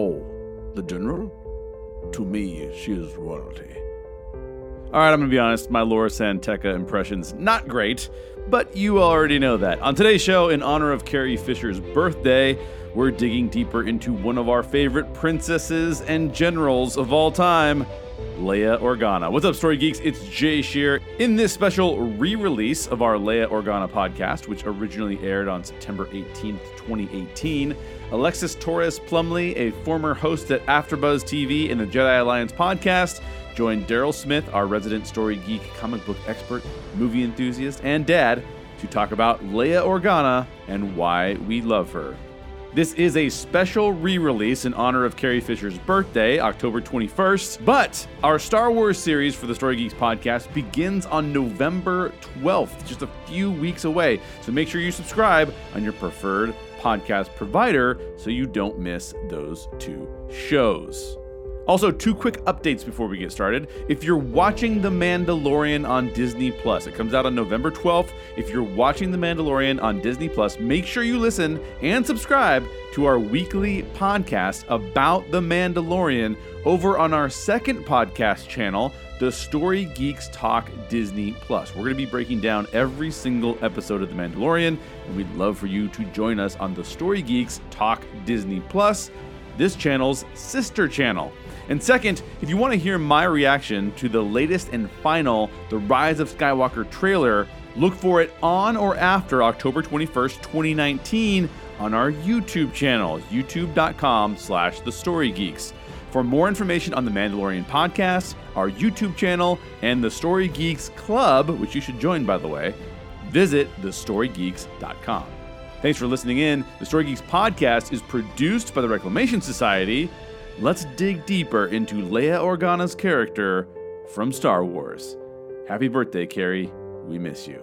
Oh, the general? To me, she is royalty. All right, I'm gonna be honest. My Laura Santeca impression's not great, but you already know that. On today's show, in honor of Carrie Fisher's birthday, we're digging deeper into one of our favorite princesses and generals of all time, Leia Organa. What's up, Story Geeks? It's Jay Shear. In this special re release of our Leia Organa podcast, which originally aired on September 18th, 2018, Alexis Torres Plumley, a former host at AfterBuzz TV and the Jedi Alliance podcast, joined Daryl Smith, our resident story geek, comic book expert, movie enthusiast, and dad, to talk about Leia Organa and why we love her. This is a special re release in honor of Carrie Fisher's birthday, October 21st. But our Star Wars series for the Story Geeks podcast begins on November 12th, just a few weeks away. So make sure you subscribe on your preferred podcast provider so you don't miss those two shows. Also, two quick updates before we get started. If you're watching The Mandalorian on Disney Plus, it comes out on November 12th. If you're watching The Mandalorian on Disney Plus, make sure you listen and subscribe to our weekly podcast about The Mandalorian over on our second podcast channel, The Story Geeks Talk Disney Plus. We're going to be breaking down every single episode of The Mandalorian, and we'd love for you to join us on The Story Geeks Talk Disney Plus, this channel's sister channel. And second, if you want to hear my reaction to the latest and final The Rise of Skywalker trailer, look for it on or after October 21st, 2019 on our YouTube channel, youtube.com slash the story geeks. For more information on the Mandalorian podcast, our YouTube channel, and the Story Geeks Club, which you should join by the way, visit thestorygeeks.com. Thanks for listening in. The Story Geeks podcast is produced by the Reclamation Society let's dig deeper into Leia Organa's character from Star Wars. Happy birthday, Carrie. We miss you.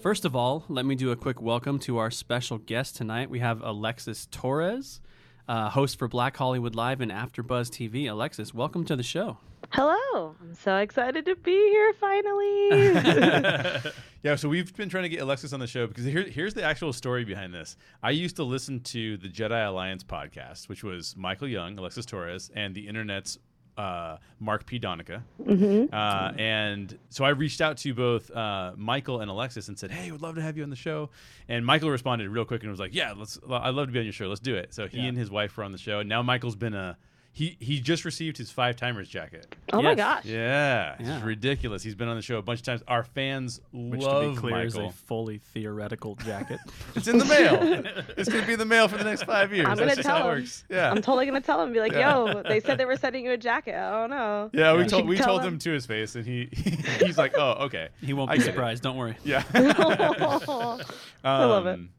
First of all, let me do a quick welcome to our special guest tonight. We have Alexis Torres, uh, host for Black Hollywood Live and AfterBuzz TV. Alexis, welcome to the show. Hello. I'm so excited to be here finally. yeah, so we've been trying to get Alexis on the show because here, here's the actual story behind this. I used to listen to the Jedi Alliance podcast, which was Michael Young, Alexis Torres, and the internet's uh, Mark P. Donica. Mm-hmm. Uh, and so I reached out to both uh, Michael and Alexis and said, "Hey, would love to have you on the show." And Michael responded real quick and was like, "Yeah, let's. I'd love to be on your show. Let's do it." So he yeah. and his wife were on the show. And now Michael's been a he he just received his five timers jacket. Oh my gosh! Yeah, yeah, it's ridiculous. He's been on the show a bunch of times. Our fans Which, love to be clear, Michael. is a fully theoretical jacket. it's in the mail. it's gonna be in the mail for the next five years. I'm gonna That's tell him. Yeah, I'm totally gonna tell him. Be like, yo, they said they were sending you a jacket. I don't know. Yeah, we told we told him. him. to his face, and he, he's like, oh, okay. He won't be surprised. Don't worry. Yeah. um, I love it. Um,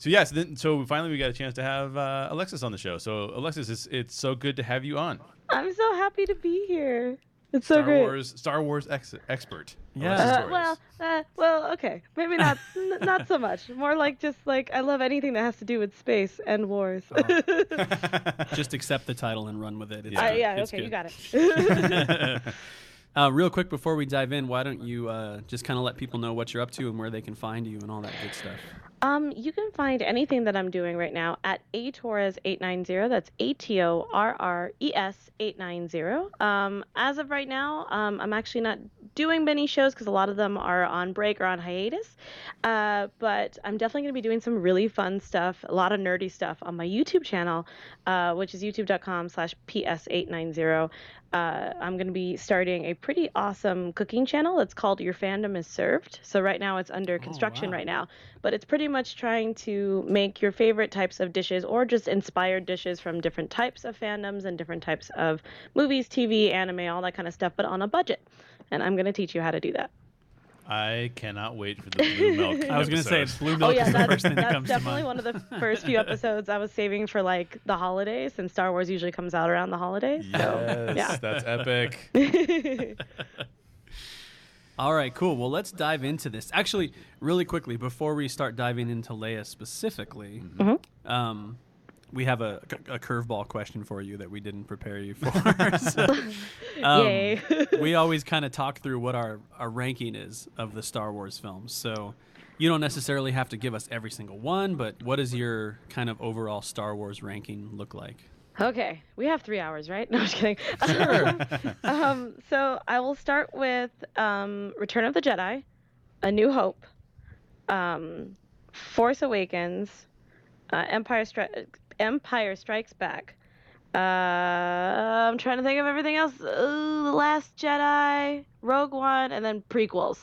so yes, then so finally we got a chance to have uh, Alexis on the show. So Alexis, it's, it's so good to have you on. I'm so happy to be here. It's Star so great. Star Wars, Star Wars ex- expert. Yeah. Uh, well, uh, well, okay, maybe not, n- not so much. More like just like I love anything that has to do with space and wars. Oh. just accept the title and run with it. It's uh, yeah. It's okay, good. you got it. Uh, real quick before we dive in, why don't you uh, just kind of let people know what you're up to and where they can find you and all that good stuff? Um, you can find anything that I'm doing right now at A Torres 890. That's A T O R R E S 890. Um, as of right now, um, I'm actually not doing many shows because a lot of them are on break or on hiatus. Uh, but I'm definitely going to be doing some really fun stuff, a lot of nerdy stuff on my YouTube channel, uh, which is youtube.com slash PS890 uh, I'm going to be starting a pretty awesome cooking channel. It's called Your Fandom is Served. So right now it's under oh, construction oh, wow. right now, but it's pretty much trying to make your favorite types of dishes or just inspired dishes from different types of fandoms and different types of movies, TV, anime, all that kind of stuff, but on a budget. And I'm going to teach you how to do that. I cannot wait for the blue milk. I was going to say blue milk. Oh yeah, that's, that's definitely one of the first few episodes I was saving for like the holidays, and Star Wars usually comes out around the holidays. Yes, so, yeah, that's epic. All right, cool. Well, let's dive into this. Actually, really quickly before we start diving into Leia specifically, mm-hmm. um, we have a, a curveball question for you that we didn't prepare you for. So, um, Yay. we always kind of talk through what our, our ranking is of the Star Wars films. So you don't necessarily have to give us every single one, but what does your kind of overall Star Wars ranking look like? Okay, we have three hours, right? No, I'm just kidding. um, so I will start with um, Return of the Jedi, A New Hope, um, Force Awakens, uh, Empire Stri- Empire Strikes Back. Uh, I'm trying to think of everything else. Uh, the Last Jedi, Rogue One, and then prequels.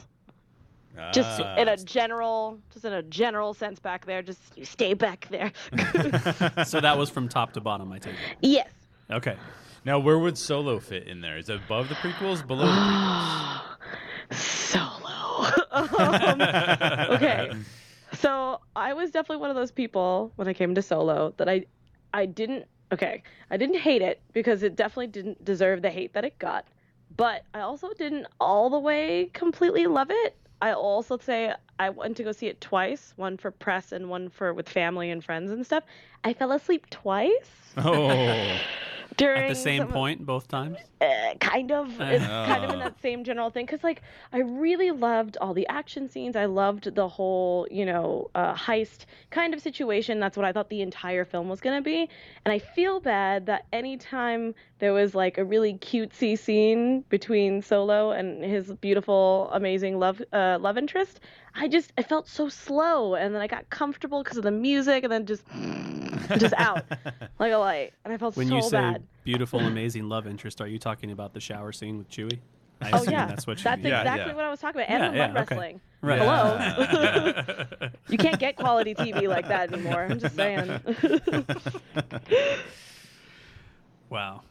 Just Ah, in a general, just in a general sense back there. Just you stay back there. so that was from top to bottom, I take it. yes. Okay. Now, where would Solo fit in there? Is it above the prequels, below the prequels? Solo. um, okay. So I was definitely one of those people when I came to Solo that I, I didn't. Okay, I didn't hate it because it definitely didn't deserve the hate that it got, but I also didn't all the way completely love it. I also say I went to go see it twice, one for press and one for with family and friends and stuff. I fell asleep twice. Oh, during At the same some point, both times? uh, kind of. It's kind of in that same general thing because like i really loved all the action scenes. I loved the whole you know uh, heist kind of situation. That's what i thought the entire film was going to be. And i feel bad that anytime there was like a really cutesy scene between solo and his beautiful amazing love uh, love interest i just i felt so slow and then i got comfortable because of the music and then just just out like a light and i felt. When so you say bad beautiful, amazing love interest, are you talking about the shower scene with Chewie? I Oh yeah, that's what you that's mean. Exactly yeah. what I was talking about. And Yeah, the yeah, mud okay. wrestling. Right. Hello. you can't get quality TV like that anymore. I'm just saying. Wow.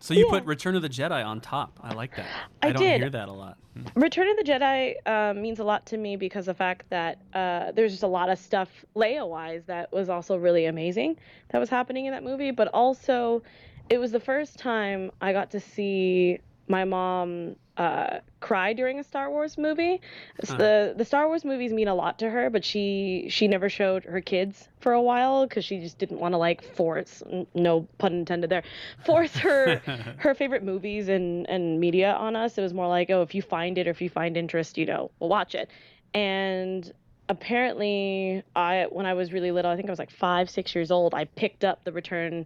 So you Yeah. put Return of the Jedi on top. I like that. I, I don't did. hear that a lot. Return of the Jedi uh, means a lot to me because of the fact that uh, there's just a lot of stuff Leia wise that was also really amazing that was happening in that movie. But also, it was the first time I got to see my mom uh, cry during a Star Wars movie. So Huh. The the Star Wars movies mean a lot to her, but she she never showed her kids for a while because she just didn't want to like force no pun intended there force her her favorite movies and and media on us. It was more like oh if you find it or if you find interest, you know, we'll watch it. And apparently, I when I was really little, I think I was like five six years old, I picked up the Return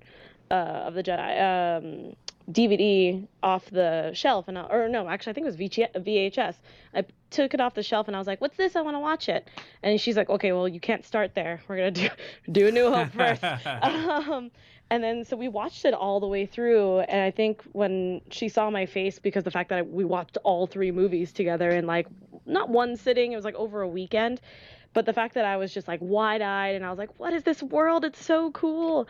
uh, of the Jedi. Um, DVD off the shelf and I, or no actually I think it was VHS I took it off the shelf and I was like what's this? I want to watch it. And she's like okay well you can't start there. We're gonna do do a New Hope first. Um, and then so we watched it all the way through and I think when she saw my face because the fact that I, we watched all three movies together in like not one sitting it was like over a weekend but the fact that I was just like wide eyed and I was like, what is this world? It's so cool.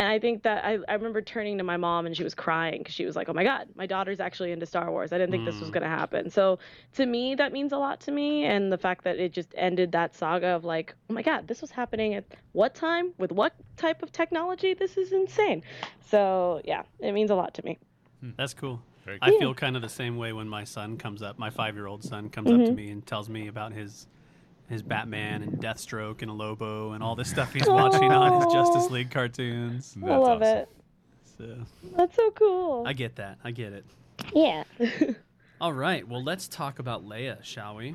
And I think that I, I remember turning to my mom and she was crying because she was like, oh my God, my daughter's actually into Star Wars. I didn't think this was going to happen. So to me, that means a lot to me. And the fact that it just ended that saga of like, oh my God, this was happening at what time with what type of technology? This is insane. So yeah, it means a lot to me. That's cool. Very I feel kind of the same way when my son comes up, my five year old son comes up Mm-hmm. to me and tells me about his his Batman and Deathstroke and Lobo and all this stuff he's watching on his Justice League cartoons. I love awesome. it. So That's so cool. I get that. I get it. yeah. All right. Well, let's talk about Leia, shall we?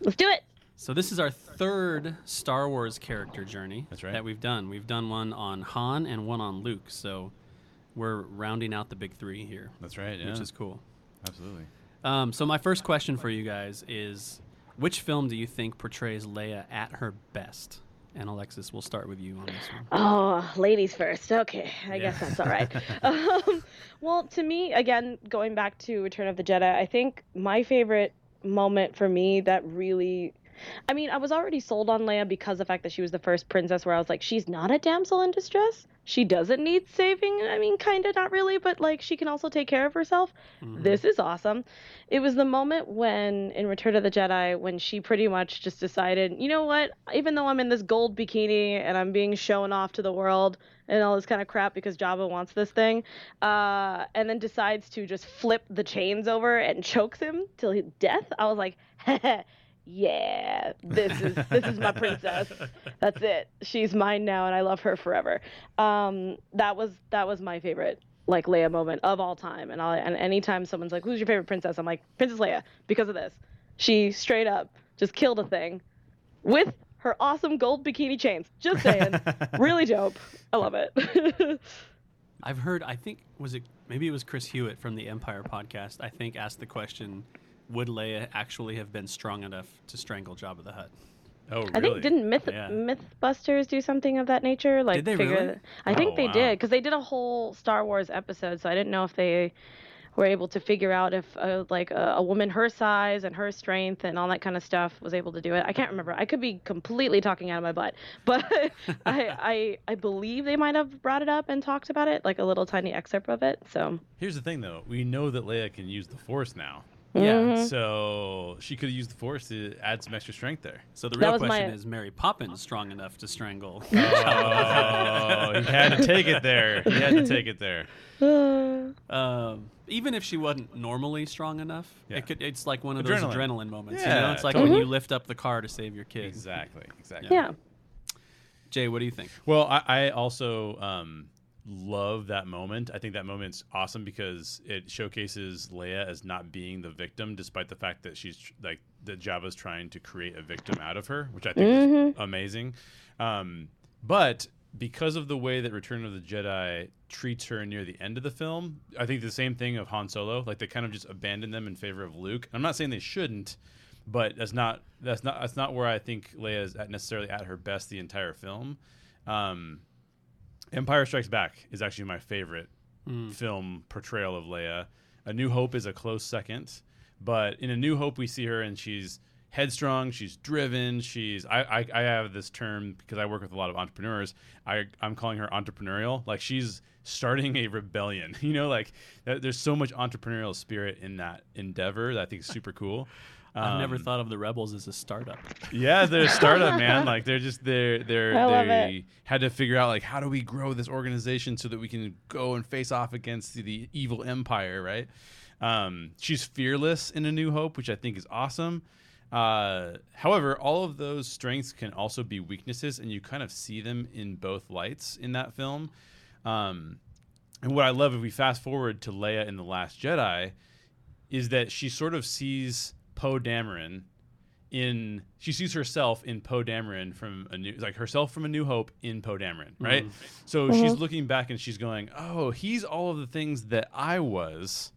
Let's do it. So this is our third Star Wars character journey That's right. that we've done. We've done one on Han and one on Luke. So we're rounding out the big three here, That's right. Yeah, which is cool. absolutely. Um, so my first question for you guys is, which film do you think portrays Leia at her best? And Alexis, we'll start with you on this one. Oh, ladies first. Okay, I Yeah. guess that's all right. um, well, to me, again, going back to Return of the Jedi, I think my favorite moment for me that really. I mean, I was already sold on Leia because of the fact that she was the first princess where I was like, she's not a damsel in distress. She doesn't need saving. I mean, kind of, not really, but like she can also take care of herself. This is awesome. It was the moment when, in Return of the Jedi, when she pretty much just decided, you know what, even though I'm in this gold bikini and I'm being shown off to the world and all this kind of crap because Jabba wants this thing, uh, and then decides to just flip the chains over and chokes him till his death, I was like, yeah, this is this is my princess. That's it. She's mine now, and I love her forever. Um, that was that was my favorite like Leia moment of all time. And I and anytime someone's like, "Who's your favorite princess?" I'm like, Princess Leia because of this. She straight up just killed a thing with her awesome gold bikini chains. Just saying, really dope. I love it. I've heard. I think was it maybe it was Chris Hewitt from the Empire podcast. I think asked the question, "Would Leia actually have been strong enough to strangle Jabba the Hutt?" Oh, really? I think didn't Myth Yeah. MythBusters do something of that nature? Like Did they figure really? I think Oh, they wow. did because they did a whole Star Wars episode, so I didn't know if they were able to figure out if uh, like a, a woman her size and her strength and all that kind of stuff was able to do it. I can't remember. I could be completely talking out of my butt, but I, I I believe they might have brought it up and talked about it, like a little tiny excerpt of it. So Here's the thing, though. We know that Leia can use the Force now, Yeah. Mhm. so she could have used the Force to add some extra strength there. So the real question my- is: Mary Poppins strong enough to strangle? Oh, he had to take it there. He had to take it there. Um, even if she wasn't normally strong enough, Yeah. it could. It's like one of those Adrenaline. adrenaline moments. you Yeah, know, it's like when you lift up the car to save your kid. Exactly. Exactly. yeah. Jay, what do you think? Well, I, I also um, love that moment. I think that moment's awesome because it showcases Leia as not being the victim, despite the fact that she's like that Jabba's trying to create a victim out of her, which I think is amazing. Um, but because of the way that Return of the Jedi treats her near the end of the film, I think the same thing of Han Solo. Like they kind of just abandon them in favor of Luke. I'm not saying they shouldn't, but that's not that's not that's not where I think Leia is at necessarily at her best the entire film. Um, Empire Strikes Back is actually my favorite mm. film portrayal of Leia. A New Hope is a close second, but in A New Hope we see her and she's headstrong, she's driven, she's I, I, I have this term because I work with a lot of entrepreneurs. I I'm calling her entrepreneurial. Like she's starting a rebellion. You know, like there's so much entrepreneurial spirit in that endeavor that I think is super cool. I've never Um, thought of the rebels as a startup. yeah, they're a startup, man. Like they're just they're they're I love they had to figure out like how do we grow this organization so that we can go and face off against the, the evil empire, right? Um, she's fearless in A New Hope, which I think is awesome. Uh, however, all of those strengths can also be weaknesses, and you kind of see them in both lights in that film. Um, and what I love if we fast forward to Leia in The Last Jedi is that she sort of sees Poe Dameron in she sees herself in Poe Dameron from a new like herself from a New Hope in Poe Dameron, mm-hmm. right? So mm-hmm. she's looking back and she's going, "Oh, he's all of the things that I was."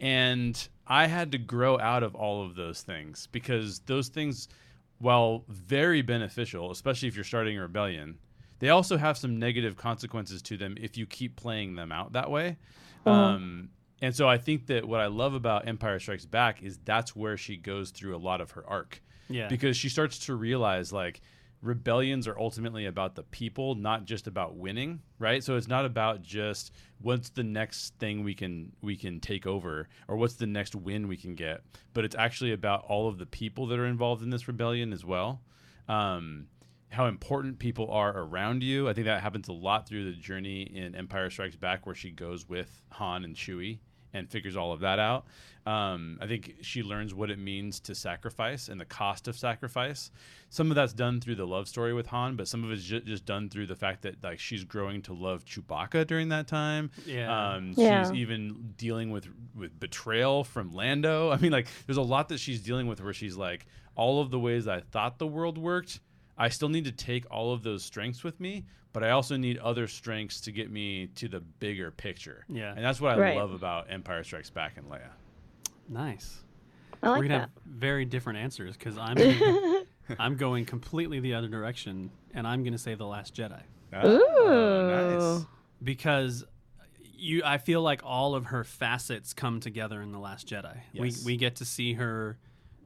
And I had to grow out of all of those things because those things, while very beneficial, especially if you're starting a rebellion, they also have some negative consequences to them if you keep playing them out that way. Uh-huh. Um, and so I think that what I love about Empire Strikes Back is that's where she goes through a lot of her arc. Yeah. because she starts to realize like rebellions are ultimately about the people not just about winning right? So it's not about just what's the next thing we can we can take over or what's the next win we can get but it's actually about all of the people that are involved in this rebellion as well. Um, how important people are around you. I think that happens a lot through the journey in empire strikes back where she goes with han and chewie and figures all of that out. Um, I think she learns what it means to sacrifice and the cost of sacrifice. Some of that's done through the love story with Han, but some of it's ju- just done through the fact that like she's growing to love Chewbacca during that time. Yeah. Um, Yeah. She's even dealing with with betrayal from Lando. I mean, like there's a lot that she's dealing with where she's like, all of the ways I thought the world worked. I still need to take all of those strengths with me, but I also need other strengths to get me to the bigger picture. Yeah. And that's what I Right. love about Empire Strikes Back and Leia. Nice. I like We're gonna that. have very different answers because I'm I'm going completely the other direction, and I'm gonna say the Last Jedi Oh, nice. because you I feel like all of her facets come together in the Last Jedi. Yes. We we get to see her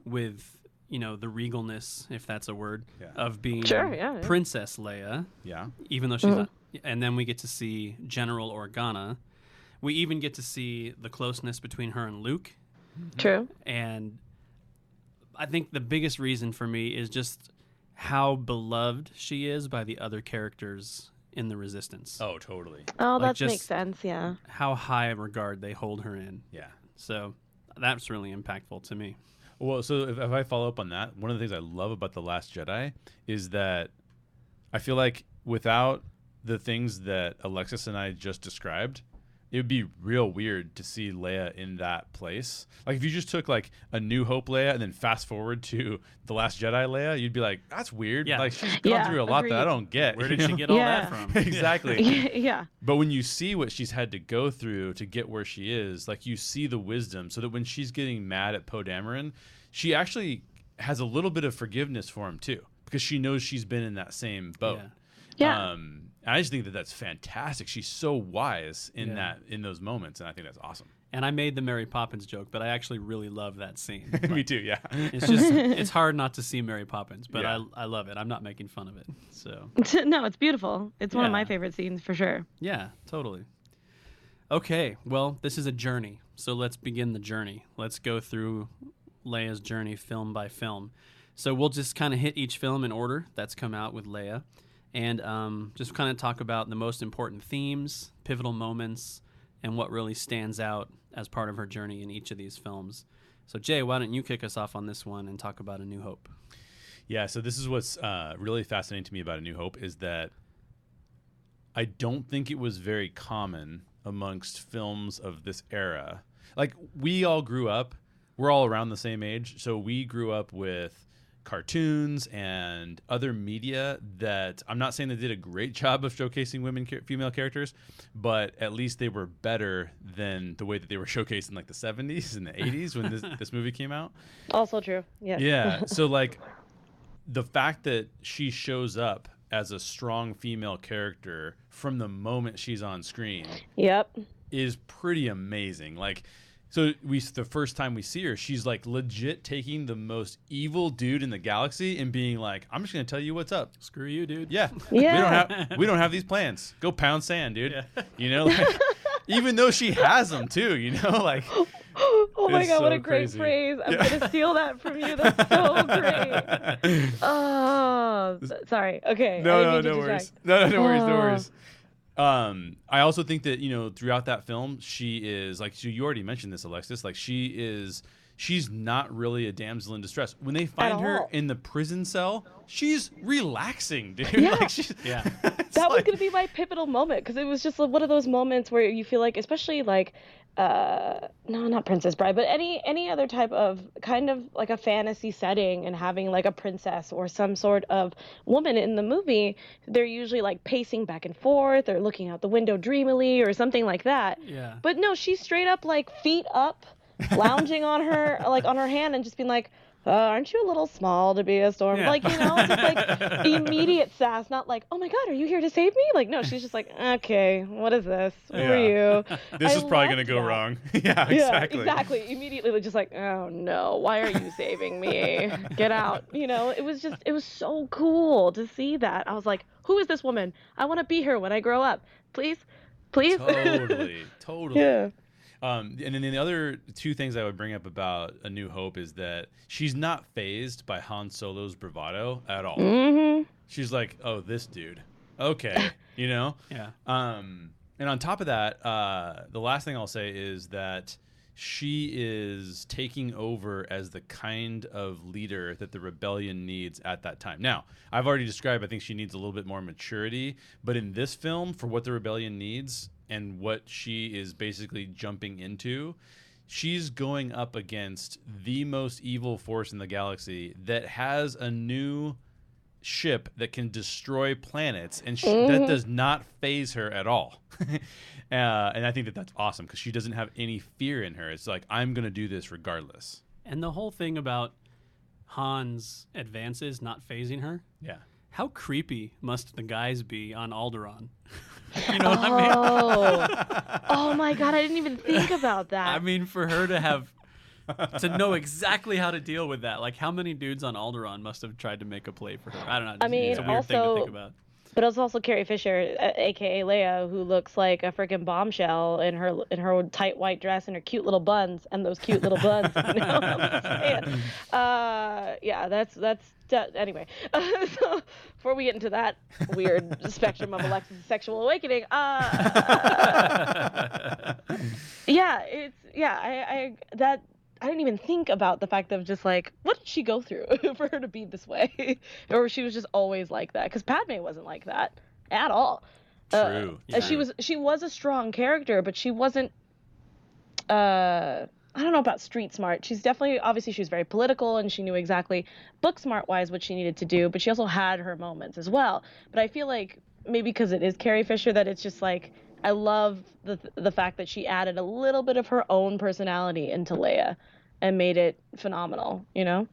with you know the regalness, if that's a word, Yeah. of being Sure, yeah, yeah. Princess Leia, Yeah. even though she's mm-hmm. not. And then we get to see General Organa. We even get to see the closeness between her and Luke. Mm-hmm. True. And I think the biggest reason for me is just how beloved she is by the other characters in the Resistance. Oh, totally. Oh, Like, that makes sense. Yeah. How high a regard they hold her in. Yeah. So that's really impactful to me. Well, so if, if I follow up on that, one of the things I love about The Last Jedi is that I feel like without the things that Alexis and I just described, it would be real weird to see Leia in that place. Like if you just took like a New Hope Leia and then fast forward to The Last Jedi Leia, you'd be like, that's weird. Yeah. Like she's gone Yeah, through a lot that I don't get. Where you did she get all Yeah. that from? exactly. yeah. But when you see what she's had to go through to get where she is, like you see the wisdom, so that when she's getting mad at Poe Dameron, she actually has a little bit of forgiveness for him too, because she knows she's been in that same boat. Yeah. Yeah. Um, and I just think that that's fantastic. She's so wise in Yeah. that in those moments, and I think that's awesome. And I made the Mary Poppins joke, but I actually really love that scene. Me too. Yeah. It's just it's hard not to see Mary Poppins, but Yeah. I I love it. I'm not making fun of it. So no, it's beautiful. It's one of my favorite scenes for sure. yeah, totally. Okay, well, this is a journey, so let's begin the journey. Let's go through Leia's journey film by film. So we'll just kind of hit each film in order that's come out with Leia, and um, just kind of talk about the most important themes, pivotal moments, and what really stands out as part of her journey in each of these films. So Jay, why don't you kick us off on this one and talk about A New Hope? Yeah, so this is what's uh, really fascinating to me about A New Hope is that I don't think it was very common amongst films of this era. Like we all grew up, we're all around the same age, so we grew up with cartoons and other media that I'm not saying they did a great job of showcasing women char- female characters, but at least they were better than the way that they were showcased in like the 70s and the 80s when this, this movie came out. Also true. Yeah. Yeah. So like the fact that she shows up as a strong female character from the moment she's on screen Yep. is pretty amazing. Like so we the first time we see her, she's like legit taking the most evil dude in the galaxy and being like, "I'm just going to tell you what's up." Screw you, dude. Yeah. We don't have we don't have these plans. Go pound sand, dude. You know, like even though she has them too, you know, like oh my It's god, what a great crazy. phrase. I'm Yeah. gonna steal that from you. That's so great. Oh sorry. Okay. No, no, no worries. No, no, no worries, no Oh. worries. Um, I also think that you know throughout that film, she is like so you already mentioned this, Alexis. Like she is, she's not really a damsel in distress. When they find her all. in the prison cell, she's relaxing, dude. Yeah. like she's, Yeah. it's that was gonna be my pivotal moment because it was just like one of those moments where you feel like, especially like, uh, no, not Princess Bride, but any any other type of kind of like a fantasy setting and having like a princess or some sort of woman in the movie, they're usually like pacing back and forth or looking out the window dreamily or something like that. Yeah. But no, she's straight up like feet up, lounging on her like on her hand and just being like, uh, "Aren't you a little small to be a storm?" Yeah. Like you know, just like immediate sass, not like, "Oh my God, are you here to save me?" Like no, she's just like, "Okay, what is this? Who are you?" This I is probably gonna go that. wrong. yeah, Yeah, exactly. exactly. Immediately, just like, "Oh no, why are you saving me? Get out!" You know, it was just, it was so cool to see that. I was like, "Who is this woman? I want to be her when I grow up. Please, please." Totally, totally. yeah. Um, and then the other two things I would bring up about A New Hope is that she's not phased by Han Solo's bravado at all. Mm-hmm. She's like, "Oh, this dude, okay," you know. Yeah. Um, and on top of that, uh, the last thing I'll say is that she is taking over as the kind of leader that the rebellion needs at that time. Now, I've already described, I think she needs a little bit more maturity, but in this film, for what the rebellion needs and what she is basically jumping into, she's going up against the most evil force in the galaxy that has a new ship that can destroy planets, and she, that does not phase her at all. uh, and I think that that's awesome because she doesn't have any fear in her. It's like I'm gonna do this regardless. And the whole thing about Han's advances not phasing her, Yeah. how creepy must the guys be on Alderaan? you know what I mean? Oh. oh my god, I didn't even think about that. I mean, for her to have to know exactly how to deal with that, like how many dudes on Alderaan must have tried to make a play for her? I don't know. I mean, it's a weird thing to also- think about. But it's also Carrie Fisher, uh, aka Leia, who looks like a freaking bombshell in her in her tight white dress and her cute little buns and those cute little buns. You know what I'm saying? Uh, yeah, that's that's that, anyway. so before we get into that weird spectrum of Alexis' sexual awakening, uh, yeah, it's yeah, I, I that I didn't even think about the fact of just like what did she go through for her to be this way, or she was just always like that. Because Padme wasn't like that at all. Uh, True. uh, She was she was a strong character, but she wasn't. Uh, I don't know about street smart. She's definitely obviously she was very political and she knew exactly book smart wise what she needed to do, but she also had her moments as well. But I feel like maybe because it is Carrie Fisher that it's just like I love the the fact that she added a little bit of her own personality into Leia and made it phenomenal. You know?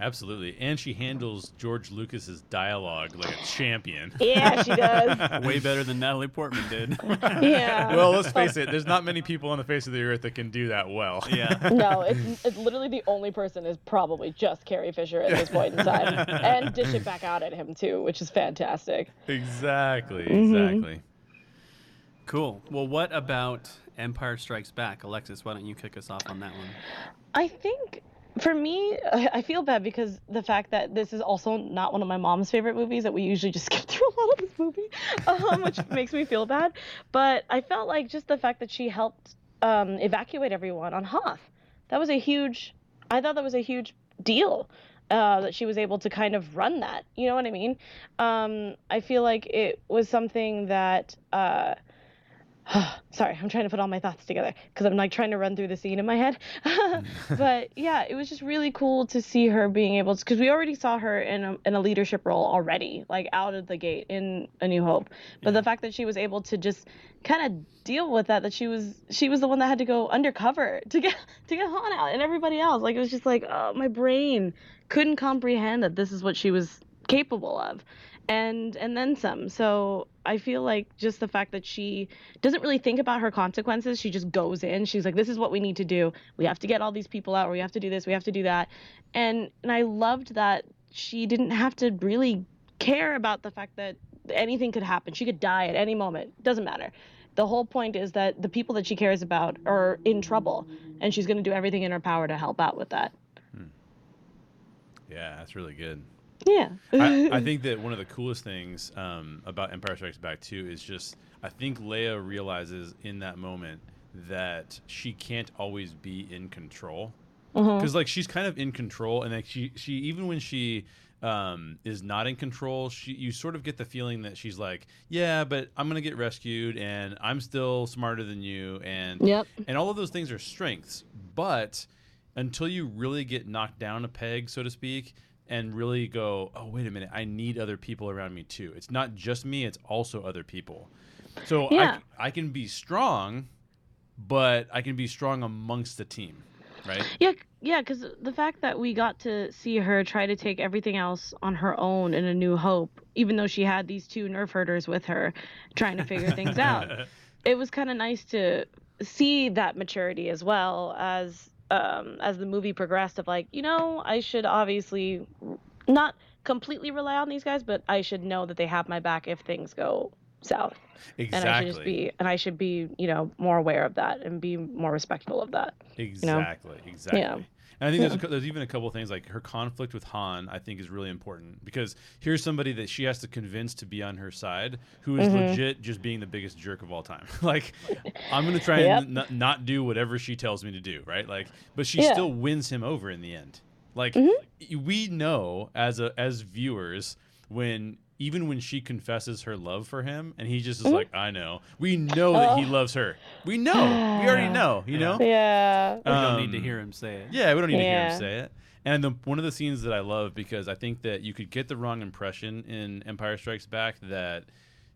Absolutely. And she handles George Lucas's dialogue like a champion. Yeah, she does. Way better than Natalie Portman did. yeah. well, let's face it, there's not many people on the face of the earth that can do that well. yeah. No, it's, it's literally the only person is probably just Carrie Fisher at this point in time, and dish it back out at him too, which is fantastic. exactly. Mm-hmm. Cool. Well, what about Empire Strikes Back? Alexis, why don't you kick us off on that one? I think for me, I I feel bad because the fact that this is also not one of my mom's favorite movies that we usually just skip through a lot of this movie, um, which makes me feel bad. But I felt like just the fact that she helped um, evacuate everyone on Hoth, that was a huge. I thought that was a huge deal. Uh, that she was able to kind of run that, you know what I mean? Um, I feel like it was something that uh, sorry i'm trying to put all my thoughts together because i'm like trying to run through the scene in my head. But yeah it was just really cool to see her being able to because we already saw her in a, in a leadership role already like out of the gate in a new hope. But the fact that she was able to just kind of deal with that that she was she was the one that had to go undercover to get to get Han out and everybody else. Like it was just like oh my brain couldn't comprehend that this is what she was capable of. And and then some. So i feel like just the fact that she doesn't really think about her consequences she just goes in. She's like this is what we need to do. We have to get all these people out. Or we have to do this. We have to do that. And and i loved that she didn't have to really care about the fact that anything could happen. She could die at any moment. Doesn't matter. The whole point is that the people that she cares about are in trouble and she's going to do everything in her power to help out with that. Hmm. Yeah, that's really good. Yeah. I, I think that one of the coolest things um, about Empire Strikes Back 2 is just I think Leia realizes in that moment that she can't always be in control. Because like she's kind of in control and like she she even when she um, is not in control she you sort of get the feeling that she's like yeah but i'm gonna get rescued and i'm still smarter than you. And Yep. and all of those things are strengths but until you really get knocked down a peg so to speak and really go oh wait a minute i need other people around me too. It's not just me it's also other people. So Yeah. I, I can be strong but i can be strong amongst the team right? Yeah, yeah, because the fact that we got to see her try to take everything else on her own in A New Hope, even though she had these two nerf herders with her trying to figure things out, it was kind of nice to see that maturity as well as um, as the movie progressed. Of like, you know, I should obviously not completely rely on these guys, but I should know that they have my back if things go south. exactly And I should just be, and I should be, you know, more aware of that and be more respectful of that. Exactly, exactly. Yeah. And I think there's, a, there's even a couple of things like her conflict with Han. I think is really important because here's somebody that she has to convince to be on her side, who is Mm-hmm. legit just being the biggest jerk of all time. like, I'm gonna try Yep. and n- not do whatever she tells me to do, right? Like, but she Yeah. Mm-hmm. still wins him over in the end. Like, we know as a as viewers when. Even when she confesses her love for him, and he just is Mm-hmm. like, "I know," we know that he loves her. We know, we already know, you know. Yeah. We don't need to Um, hear him say it. Yeah, we don't need to hear him say it. And the, one of the scenes that I love because I think that you could get the wrong impression in Empire Strikes Back that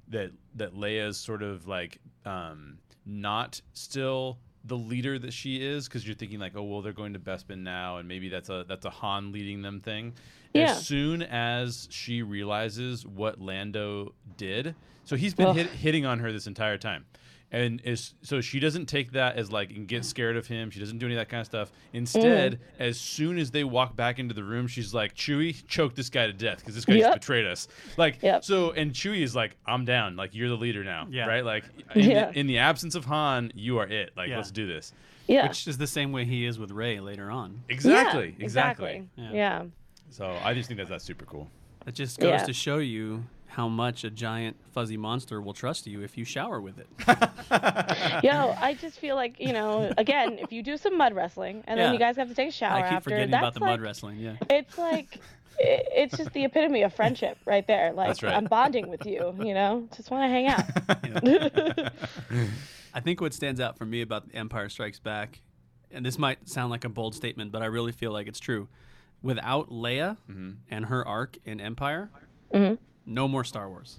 that that Leia's sort of like um, not still the leader that she is because you're thinking like, oh well, they're going to Bespin now, and maybe that's a that's a Han leading them thing. Yeah. As soon as she realizes what Lando did, so he's been hit, hitting on her this entire time. And is so she doesn't take that as like and get scared of him. She doesn't do any of that kind of stuff. Instead, Mm. as soon as they walk back into the room, she's like, "Chewie, choke this guy to death because this guy just betrayed us." Like, Yep. so, and Chewie is like, "I'm down. Like, you're the leader now, Yeah. right? Like, in, Yeah. the, in the absence of Han, you are it. Like, Yeah. let's do this." Yeah. Which is the same way he is with Rey later on. Exactly, Yeah, exactly. Yeah. Yeah. So I just think that that's super cool. It just goes Yeah. to show you how much a giant fuzzy monster will trust you if you shower with it. Yo, I just feel like you know, again, if you do some mud wrestling and then Yeah. you guys have to take a shower I keep after, forgetting about the like, mud wrestling. Yeah. It's like, i- it's just the epitome of friendship right there. Like That's right. I'm bonding with you. You know, just want to hang out. I think what stands out for me about Empire Strikes Back, and this might sound like a bold statement, but I really feel like it's true. Without Leia Mm-hmm. and her arc in Empire, Mhm. No more Star Wars.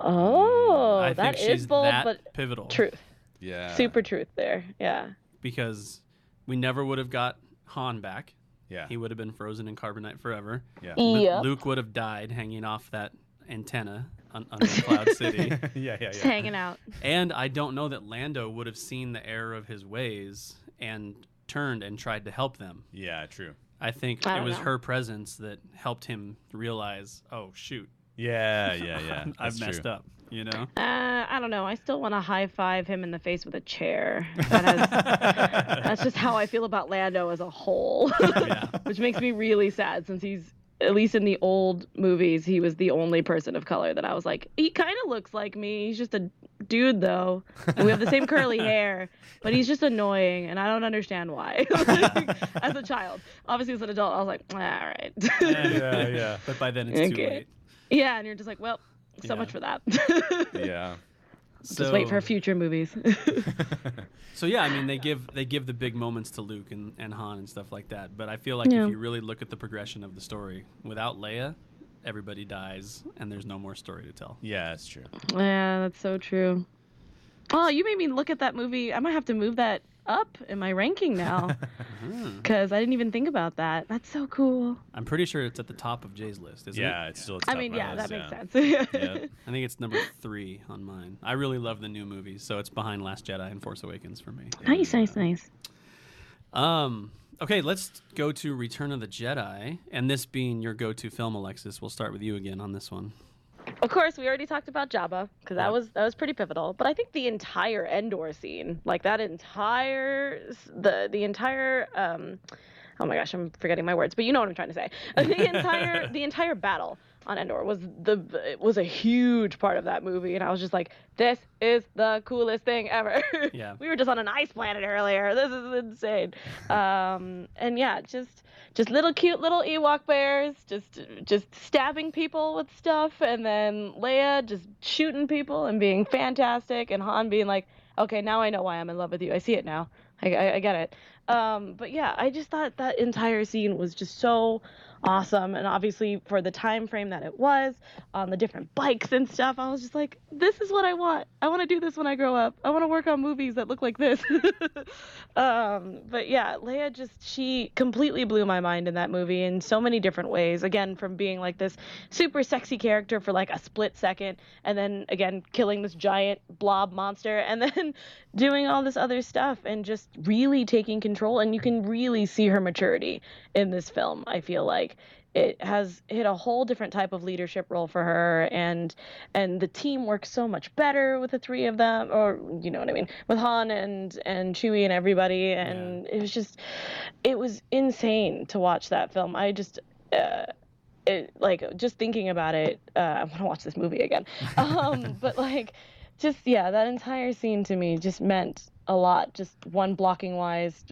Oh, I that think is bold, that but pivotal. truth, yeah. super truth there. Yeah. Because we never would have got Han back. Yeah. He would have been frozen in carbonite forever. Yeah. Yep. Luke would have died hanging off that antenna on, under Cloud City. yeah. Yeah. Just Yeah. hanging out. And I don't know that Lando would have seen the error of his ways and turned and tried to help them. Yeah. True. I think I it was know. her presence that helped him realize, oh shoot, Yeah. Yeah. Yeah. I've That's messed true. up. You know? Uh, I don't know. I still want to high five him in the face with a chair. That has, that's just how I feel about Lando as a whole, Yeah. which makes me really sad since he's at least in the old movies he was the only person of color that I was like he kind of looks like me. He's just a dude though, and we have the same curly hair, but he's just annoying, and I don't understand why. Like, as a child, obviously as an adult, I was like, all right. Yeah. Yeah. But by then it's too late. yeah, and you're just like, well, so Yeah. much for that. Yeah. Just wait for future movies. So yeah, I mean they give they give the big moments to Luke and, and Han and stuff like that. But I feel like Yeah. if you really look at the progression of the story, without Leia, everybody dies and there's no more story to tell. Yeah. That's true. Yeah, that's so true. Oh, you made me look at that movie. I might have to move that up in my ranking now because I didn't even think about that. That's so cool. I'm pretty sure it's at the top of Jay's list, isn't Yeah. it? It's still. At the I mean, of my yeah, list, that yeah. makes sense. Yep. I think it's number three on mine. I really love the new movies, so it's behind Last Jedi and Force Awakens for me. nice, nice, nice. Um, okay, let's go to Return of the Jedi, and this being your go-to film, Alexis. We'll start with you again on this one. Of course, we already talked about Jabba because that was that was pretty pivotal. But I think the entire Endor scene, like that entire the the entire um, oh my gosh, I'm forgetting my words, but you know what I'm trying to say. The entire the entire battle on Endor was the it was a huge part of that movie, and I was just like, this is the coolest thing ever. Yeah. we were just on an ice planet earlier. This is insane. Um, and yeah, just just little cute little Ewok bears, just just stabbing people with stuff, and then Leia just shooting people and being fantastic, and Han being like, okay, now I know why I'm in love with you. I see it now. I, I, I get it. Um, but yeah, I just thought that entire scene was just so awesome, and obviously for the time frame that it was, on the different bikes and stuff, I was just like, this is what I want. I want to do this when I grow up. I want to work on movies that look like this. um, but yeah, Leia just she completely blew my mind in that movie in so many different ways. Again, from being like this super sexy character for like a split second, and then again killing this giant blob monster, and then doing all this other stuff and just really taking control. And you can really see her maturity in this film. I feel like it has hit a whole different type of leadership role for her and and the team works so much better with the three of them or you know what i mean with han and and chewie and everybody and it was just it was insane to watch that film. I just uh, it, like just thinking about it uh, i want to watch this movie again. Um but like just yeah that entire scene to me just meant a lot just one blocking wise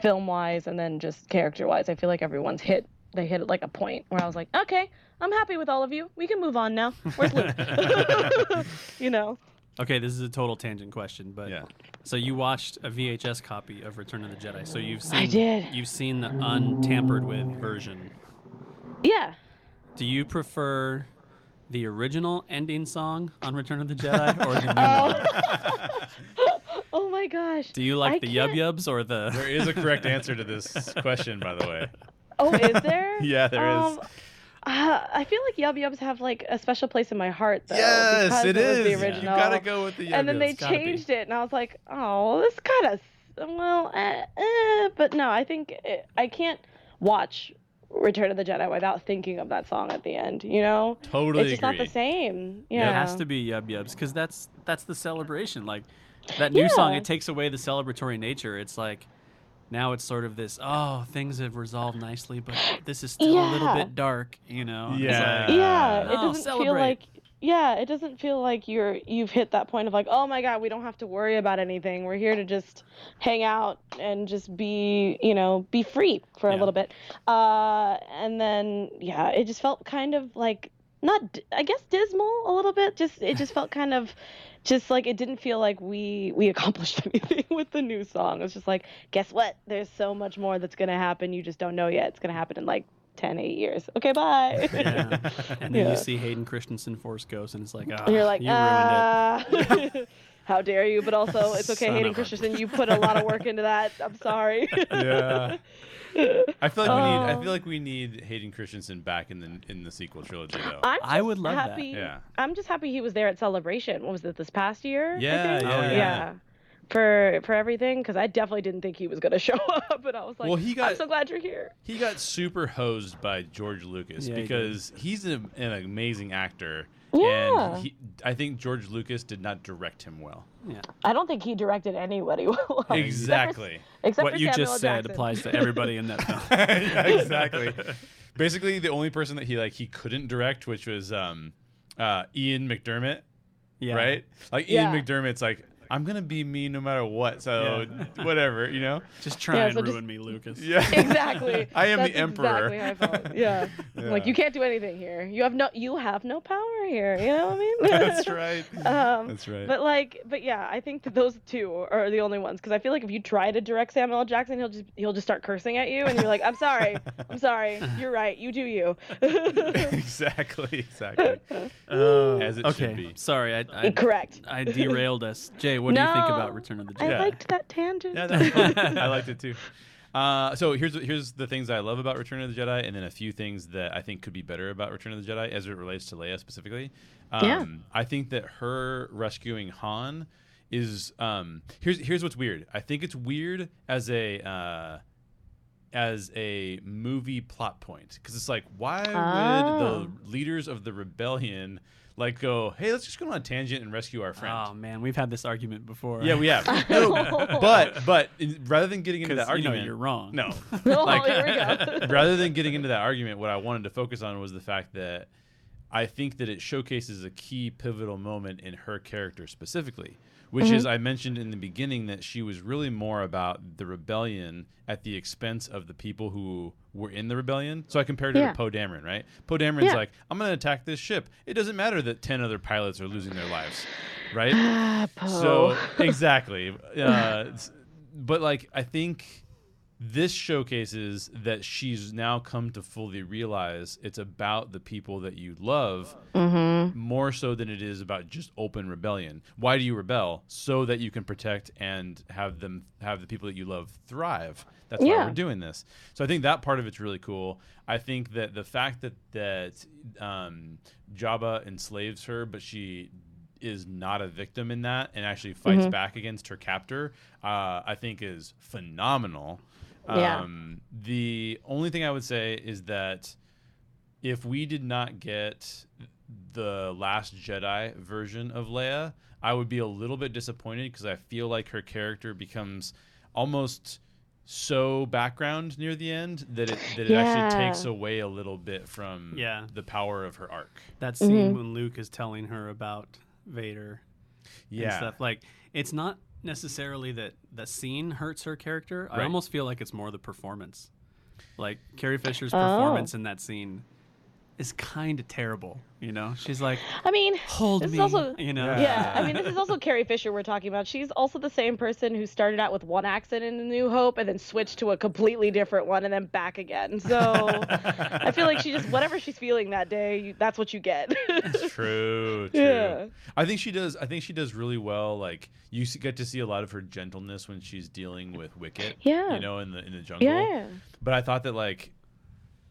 film wise and then just character wise i feel like everyone's hit they hit it like a point where i was like okay i'm happy with all of you we can move on now where's luke you know Okay, this is a total tangent question, but Yeah. so you watched a VHS copy of Return of the Jedi. So you've seen I did. you've seen the untampered with version. yeah Do you prefer the original ending song on Return of the Jedi or the new oh. one? oh my gosh Do you like I the yub can't- yubs or the There is a correct answer to this question, by the way. Oh is there Yeah, there is. um, Uh, I feel like Yub Yubs have like a special place in my heart though. yes, because it was is. the You original. gotta go with the. and then they Yub-Yubs. be. changed it, and I was like, oh, this kind of well, eh, eh. but no, I think it, I can't watch Return of the Jedi without thinking of that song at the end. You know, Totally it's just agree. not the same. It Yeah, it has to be yub yubs because that's that's the celebration. Like that new song, it takes away the celebratory nature. It's like now it's sort of this. Oh, things have resolved nicely, but this is still a little bit dark. You know. Yeah. like, yeah, it no, doesn't feel like yeah, it doesn't feel like you're you've hit that point of like, oh my god, we don't have to worry about anything. We're here to just hang out and just be, you know, be free for a little bit. Uh, and then yeah, it just felt kind of like not, i guess, dismal a little bit. Just it just felt kind of. Just like it didn't feel like we we accomplished anything with the new song. It's just like, guess what? There's so much more that's gonna happen. You just don't know yet. It's gonna happen in like 10, 8 years. Okay, bye. Yeah. And then Yeah. you see Hayden Christensen Force Ghost, and it's like, ah, And you're like, you ruined it. ah, how dare you? But also, it's okay, Son Hayden Christensen. You put a lot of work into that. I'm sorry. Yeah. I feel like we need. I Oh. feel like we need Hayden Christensen back in the in the sequel trilogy though. I'm I would love that. happy, Yeah. I'm just happy he was there at Celebration. What was it this past year? I Yeah, think? yeah, yeah. yeah. For for everything, because I definitely didn't think he was gonna show up, but I was like, Well, he got- I'm so glad you're here. He got super hosed by George Lucas Yeah, he because he's a, an amazing actor. Yeah. And he, I think George Lucas did not direct him well. Yeah. I don't think he directed anybody well. Exactly. Except What for you Samuel just said applies to everybody in that film. yeah, exactly. Basically, the only person that he like he couldn't direct, which was um, uh, Ian McDiarmid, Yeah. right? Like Yeah. Ian McDiarmid's like, I'm gonna be me no matter what, so whatever, you know? Just try Yeah, and so ruin just- me, Lucas. Yeah. exactly. I am That's the emperor. Exactly how I felt. Yeah. Like you can't do anything here. You have no you have no power here. You know what I mean? That's right. Um, That's right. But like, but yeah, I think that those two are the only ones because I feel like if you try to direct Samuel L. Jackson, he'll just he'll just start cursing at you, and you're like, I'm sorry, I'm sorry, you're right, you do you. exactly, exactly. Uh, As it okay. should be. Sorry, I, I, Correct. I derailed us. Jay, what do you think about Return of the Jedi? I liked that tangent. Yeah, that. I liked it too. Uh, so here's here's the things I love about Return of the Jedi, and then a few things that I think could be better about Return of the Jedi as it relates to Leia specifically. Um, Yeah. I think that her rescuing Han is um, here's here's what's weird. I think it's weird as a uh, as a movie plot point because it's like why would Oh. the leaders of the rebellion like go hey let's just go on a tangent and rescue our friend Oh man, we've had this argument before. yeah, we have. No, but but in, rather than getting into because that you know argument, you're wrong. No, Oh, Like, here we go. rather than getting into that argument, what I wanted to focus on was the fact that I think that it showcases a key pivotal moment in her character specifically, which Mm-hmm. is I mentioned in the beginning that she was really more about the rebellion at the expense of the people who were in the rebellion. So I compared her Yeah. to Poe Dameron, right? Poe Dameron's Yeah. like, I'm going to attack this ship. It doesn't matter that 10 other pilots are losing their lives, right? Ah. So exactly, uh, but like I think this showcases that she's now come to fully realize it's about the people that you love Mm-hmm. more so than it is about just open rebellion. Why do you rebel? So that you can protect and have them have the people that you love thrive. That's why we're doing this. So I think that part of it's really cool. I think that the fact that that um, Jabba enslaves her, but she is not a victim in that and actually fights Mm-hmm. back against her captor, uh, I think is phenomenal. Yeah. Um, the only thing I would say is that if we did not get the Last Jedi version of Leia, I would be a little bit disappointed because I feel like her character becomes almost so background near the end that it that it actually takes away a little bit from Yeah. the power of her arc. That scene Mm-hmm. when Luke is telling her about Vader and Yeah. stuff. Like, it's not necessarily that the scene hurts her character. I almost feel like it's more the performance. Like Carrie Fisher's Oh. performance in that scene is kind of terrible. You know, she's like, I mean, "Hold this me," is also you know. yeah. I mean, this is also Carrie Fisher we're talking about. She's also the same person who started out with one accent in A New Hope and then switched to a completely different one and then back again. So I feel like she just whatever she's feeling that day, you, that's what you get. true, true. Yeah. I think she does. I think she does really well. Like you get to see a lot of her gentleness when she's dealing with Wicket. Yeah. you know, in the in the jungle. yeah. But I thought that like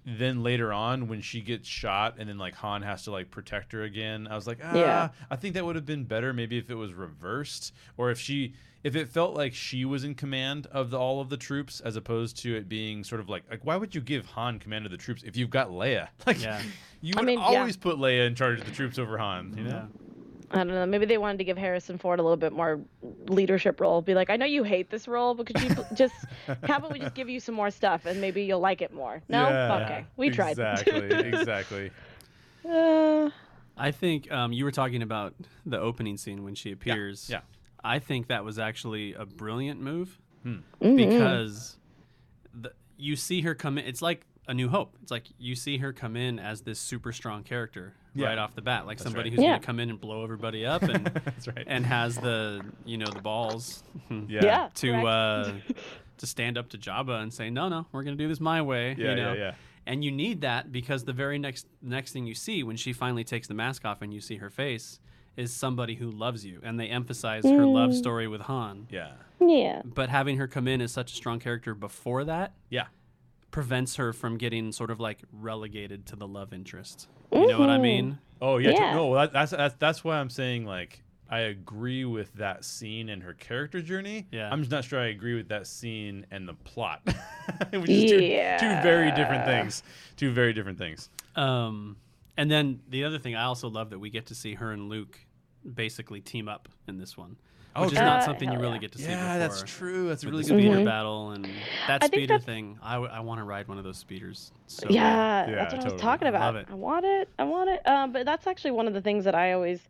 then later on when she gets shot and then like Han has to like protect her again, I was like, ah, Yeah. I think that would have been better maybe if it was reversed or if she if it felt like she was in command of the, all of the troops as opposed to it being sort of like like why would you give Han command of the troops if you've got Leia? Like Yeah. you I would mean, yeah. always put Leia in charge of the troops over Han, you know? I don't know. Maybe they wanted to give Harrison Ford a little bit more leadership role. Be like, I know you hate this role, but could you just how about we just give you some more stuff and maybe you'll like it more? No, Yeah, okay, we tried. Exactly, exactly. Uh, I think um, you were talking about the opening scene when she appears. yeah. I think that was actually a brilliant move mm-hmm. because the, you see her come in. It's like a New Hope. It's like you see her come in as this super strong character Yeah. right off the bat, like somebody right. who's Yeah. going to come in and blow everybody up and That's right. and has the you know the balls yeah. yeah. to uh, to stand up to Jabba and say, "No, no, we're going to do this my way." Yeah, you know? yeah, yeah. And you need that because the very next next thing you see when she finally takes the mask off and you see her face is somebody who loves you, and they emphasize her love story with Han. Yeah. yeah. But having her come in as such a strong character before that Yeah. Prevents her from getting sort of like relegated to the love interest. You know what I mean? Oh yeah, Yeah. no, that, that's that's that's why I'm saying like I agree with that scene and her character journey. Yeah. I'm just not sure I agree with that scene and the plot, which is two, two very different things. Two very different things. Um, and then the other thing I also love that we get to see her and Luke basically team up in this one, Oh, which is true. not Uh, something you really yeah. get to see Yeah, before. that's true. That's a really good speeder point. battle and that I speeder that's- thing. I, w- I want to ride one of those speeders. So yeah, Yeah, that's what I was talking about. love it. I want it. I want it. Um, but that's actually one of the things that I always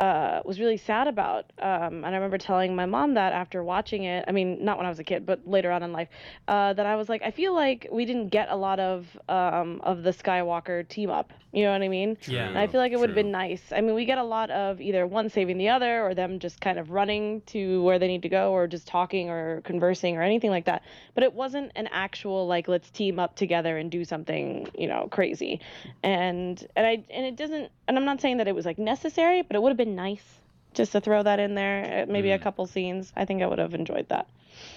uh, was really sad about. Um, and I remember telling my mom that after watching it. I mean, not when I was a kid, but later on in life, uh, that I was like, I feel like we didn't get a lot of um, of the Skywalker team up. You know what I mean? Yeah. And I feel like it would have been nice. I mean, we get a lot of either one saving the other or them just kind of running to where they need to go or just talking or conversing or anything like that. But it wasn't an actual like let's team up together and do something, you know, crazy. And and I and it doesn't and I'm not saying that it was like necessary, but it would have been nice just to throw that in there, uh, maybe a couple scenes. I think I would have enjoyed that.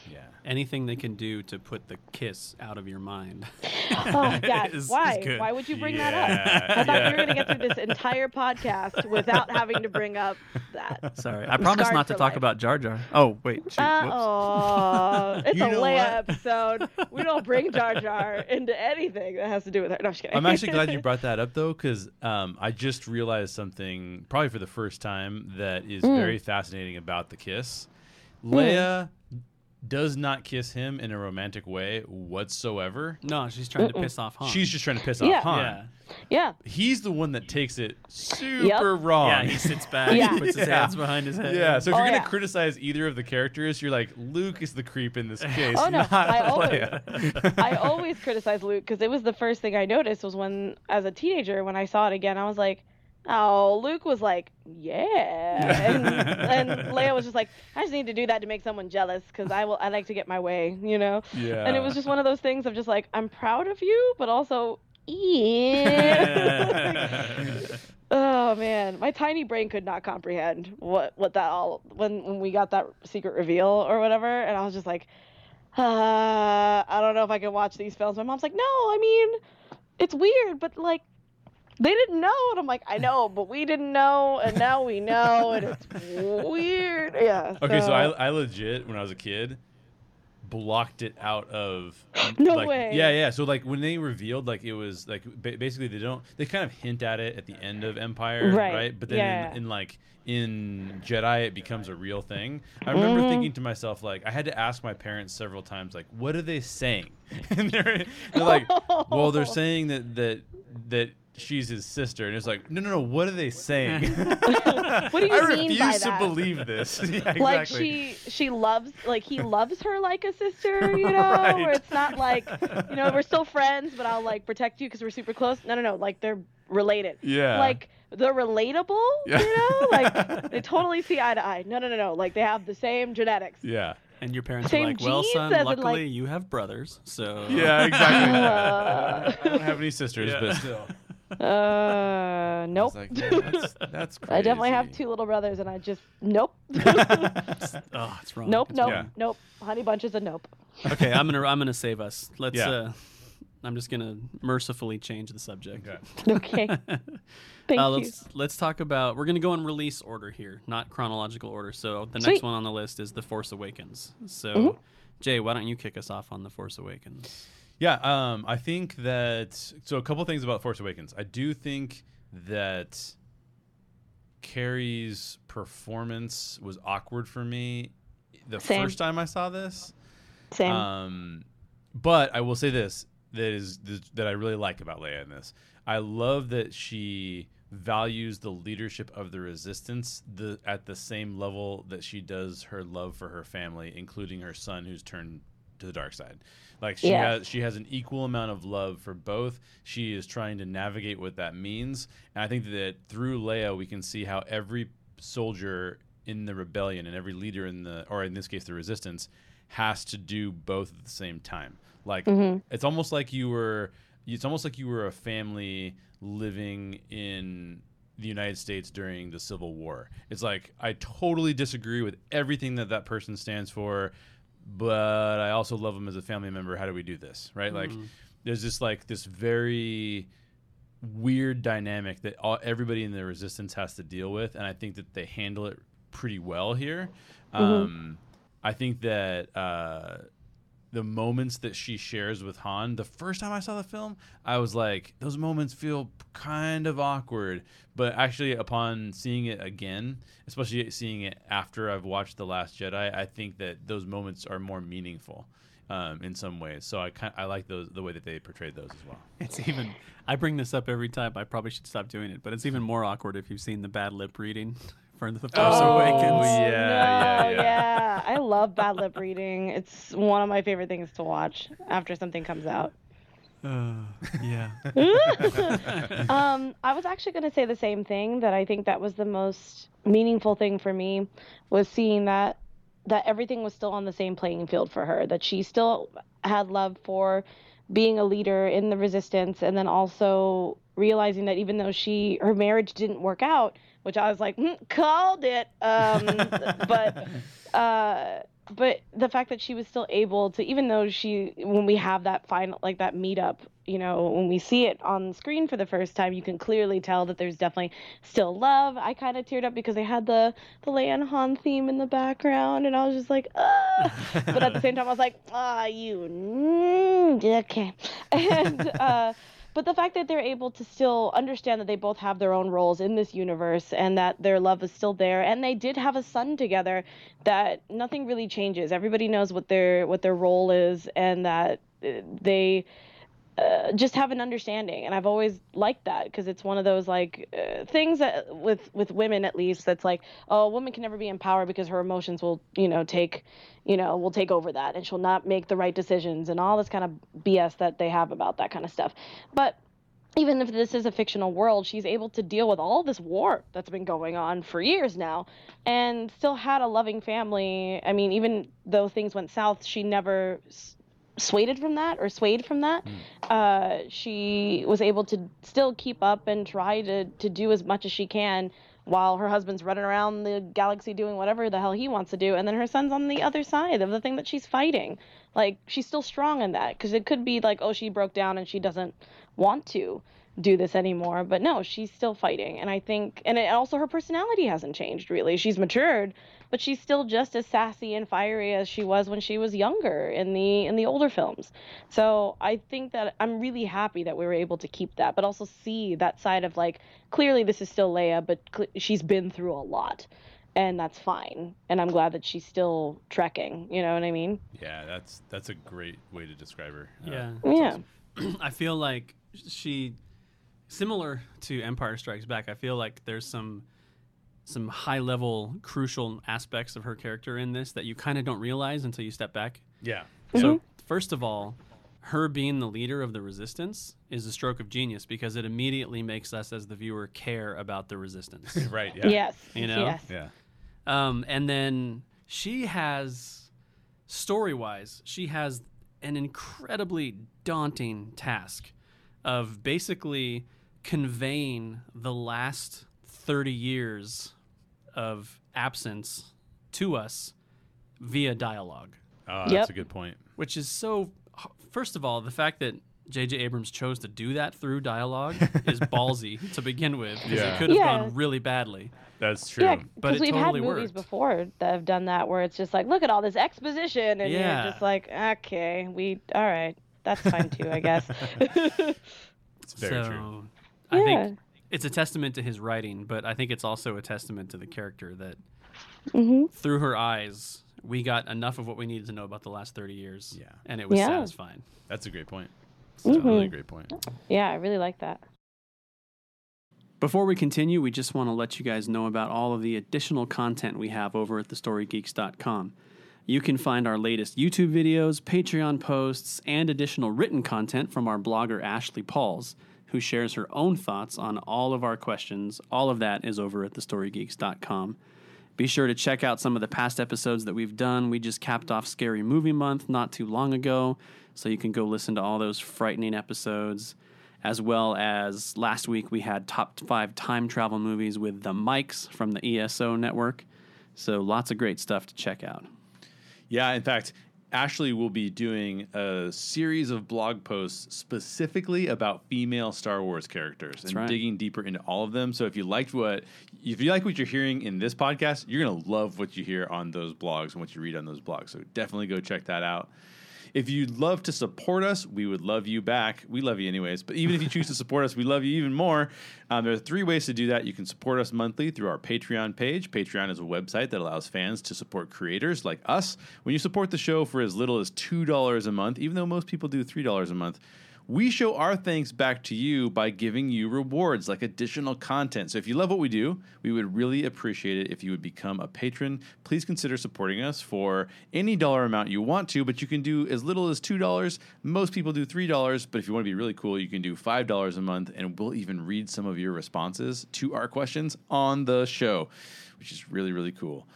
Yeah. Anything they can do to put the kiss out of your mind. Oh God, is- is why? good. Why would you bring Yeah, that up? I thought yeah. you were going to get through this entire podcast without having to bring up that. Sorry, I promise not to talk life. about Jar Jar. Oh wait, shoot. Uh, oh, it's You a know Leia what? episode. We don't bring Jar Jar into anything that has to do with her. No, I'm just kidding. I'm actually glad you brought that up though, because um, I just realized something probably for the first time that is Mm. very fascinating about the kiss. Leia does not kiss him in a romantic way whatsoever. No, she's trying to piss off Han. She's just trying to piss Yeah. off Han. yeah, yeah. He's the one that takes it super wrong. yeah. He sits back, Yeah. puts his Yeah. hands behind his head. Yeah, so if Oh, you're gonna yeah. criticize either of the characters, you're like Luke is the creep in this case. Oh, no, not I always- I always criticize Luke because it was the first thing I noticed was when, as a teenager, when I saw it again, I was like, oh, Luke was like, yeah. And, and Leia was just like, I just need to do that to make someone jealous because I will, I like to get my way, you know? yeah. And it was just one of those things of just like, I'm proud of you, but also, yeah. Oh man, my tiny brain could not comprehend what what that all when when we got that secret reveal or whatever, and I was just like, uh, I don't know if I can watch these films. My mom's like, No, I mean, it's weird, but like, they didn't know, and I'm like, I know, but we didn't know, and now we know, and it's weird. Yeah. Okay, so I, I legit when I was a kid blocked it out of No like, way. Yeah, yeah. So like when they revealed like it was like ba- basically they don't they kind of hint at it at the end of Empire, Right, But then yeah. in, in like in Jedi it becomes a real thing. I remember Mm-hmm. thinking to myself like I had to ask my parents several times like what are they saying? and they're, they're like, well they're saying that that that she's his sister and it's like no no no what are they saying? What do you I mean refuse by to believe this. Yeah, exactly. like she she loves like he loves her like a sister you know Right. where it's not like you know we're still friends but i'll like protect you because we're super close no no no like they're related Yeah. like they're relatable Yeah. you know like they totally see eye to eye no no no no like they have the same genetics Yeah. And your parents Same are like, "Well, son, luckily like- you have brothers, so Yeah, exactly. Uh. I don't have any sisters, Yeah. but still. uh nope It's like, that's, that's crazy. i definitely have two little brothers and i just nope oh, it's wrong. nope It's nope Yeah. nope honey bunch is a nope okay, I'm gonna I'm gonna save us. Let's. Yeah. Uh, I'm just gonna mercifully change the subject. Okay. okay thank uh, you let's let's talk about. We're gonna go in release order here, not chronological order. So the next one on the list is The Force Awakens. So, Mhm. Jay, why don't you kick us off on The Force Awakens? Yeah, um, I think that. So, a couple things about Force Awakens. I do think that Carrie's performance was awkward for me the Same. first time I saw this. Same. Um, but I will say this that is that I really like about Leia in this. I love that she values the leadership of the resistance the at the same level that she does her love for her family, including her son who's turned to the dark side. Like she Yes. has she has an equal amount of love for both. She is trying to navigate what that means. And I think that through Leia we can see how every soldier in the rebellion and every leader in the or in this case the resistance has to do both at the same time. Like mm-hmm. it's almost like you were it's almost like you were a family living in the United States during the Civil War. It's like I totally disagree with everything that that person stands for, but I also love them as a family member. How do we do this? Right? Like there's just like this very weird dynamic that all, everybody in the resistance has to deal with, and I think that they handle it pretty well here. Um, I think that uh, the moments that she shares with Han, the first time I saw the film, I was like, those moments feel kind of awkward. But actually, upon seeing it again, especially seeing it after I've watched The Last Jedi, I think that those moments are more meaningful. Um, in some ways, so I kind I like those the way that they portrayed those as well. It's even. I bring this up every time. I probably should stop doing it, but it's even more awkward if you've seen the bad lip reading for The Force Oh, Awakens. yeah, yeah, no, yeah. yeah. I love bad lip reading. It's one of my favorite things to watch after something comes out. Uh, yeah. um, I was actually going to say the same thing that I think that was the most meaningful thing for me was seeing that that everything was still on the same playing field for her that she still had love for being a leader in the resistance and then also realizing that even though she her marriage didn't work out which I was like "Mm, called it. Um, but uh, but the fact that she was still able to even though she when we have that final like that meetup you know when we see it on screen for the first time you can clearly tell that there's definitely still love. I kind of teared up because they had the the Leia and Han theme in the background and i was just like ah but at the same time i was like ah you mm, okay. And uh but the fact that they're able to still understand that they both have their own roles in this universe and that their love is still there and they did have a son together that nothing really changes. Everybody knows what their what their role is and that uh, they uh, just have an understanding and i've always liked that because it's one of those like uh, things that with with women at least that's like oh a woman can never be empowered because her emotions will you know take you know will take over that and she'll not make the right decisions and all this kind of bs that they have about that kind of stuff but even if this is a fictional world, she's able to deal with all this war that's been going on for years now and still had a loving family. I mean, even though things went south, she never swayed from that or swayed from that. Uh, she was able to still keep up and try to, to do as much as she can while her husband's running around the galaxy doing whatever the hell he wants to do. And then her son's on the other side of the thing that she's fighting. Like, she's still strong in that because it could be like, oh, she broke down and she doesn't want to do this anymore but no she's still fighting and i think and it, also her personality hasn't changed really she's matured but she's still just as sassy and fiery as she was when she was younger in the in the older films so i think that i'm really happy that we were able to keep that but also see that side of like clearly this is still leia but cl- she's been through a lot and that's fine and i'm glad that she's still trekking you know what i mean Yeah, that's that's a great way to describe her. Uh, Yeah. yeah I feel like she, similar to Empire Strikes Back. I feel like there's some some high level crucial aspects of her character in this that you kind of don't realize until you step back. yeah, So first of all, her being the leader of the resistance is a stroke of genius because it immediately makes us as the viewer care about the resistance. right. Yeah, yes You know? yes yeah. Um, and then she has, story wise, she has an incredibly daunting task of basically conveying the last 30 years of absence to us via dialogue, Oh, Yep. that's a good point. which is so. First of all, the fact that J.J. Abrams chose to do that through dialogue is ballsy to begin with because Yeah. it could have Yeah. gone really badly. That's true. Yeah, But because it we've totally had movies worked. before that have done that, where it's just like, look at all this exposition, and Yeah. you're just like, okay, we, all right, that's fine too, I guess. It's very so, true. I Yeah. think it's a testament to his writing, but I think it's also a testament to the character that hmm through her eyes we got enough of what we needed to know about the last 30 years. Yeah. And it was Yeah. satisfying. That's a great point. That's a really great point. Yeah, I really like that. Before we continue, we just want to let you guys know about all of the additional content we have over at thestorygeeks.com. You can find our latest YouTube videos, Patreon posts, and additional written content from our blogger Ashley Pauls, who shares her own thoughts on all of our questions. All of that is over at thestorygeeks.com. Be sure to check out some of the past episodes that we've done. We just capped off Scary Movie Month not too long ago, so you can go listen to all those frightening episodes as well as last week we had top five time travel movies with the Mikes from the ESO network. So lots of great stuff to check out. Yeah, in fact, Ashley will be doing a series of blog posts specifically about female Star Wars characters and right. digging deeper into all of them. So if you liked what if you like what you're hearing in this podcast, you're gonna love what you hear on those blogs and what you read on those blogs. So definitely go check that out. If you'd love to support us, we would love you back. We love you anyways, but even if you choose to support us, we love you even more. Um, there are three ways to do that. You can support us monthly through our Patreon page. Patreon is a website that allows fans to support creators like us. When you support the show for as little as $2 a month, even though most people do $3 a month, we show our thanks back to you by giving you rewards like additional content. So if you love what we do, we would really appreciate it if you would become a patron. Please consider supporting us for any dollar amount you want to, but you can do as little as $2. Most people do $3, but if you want to be really cool, you can do $5 a month and we'll even read some of your responses to our questions on the show, which is really really cool.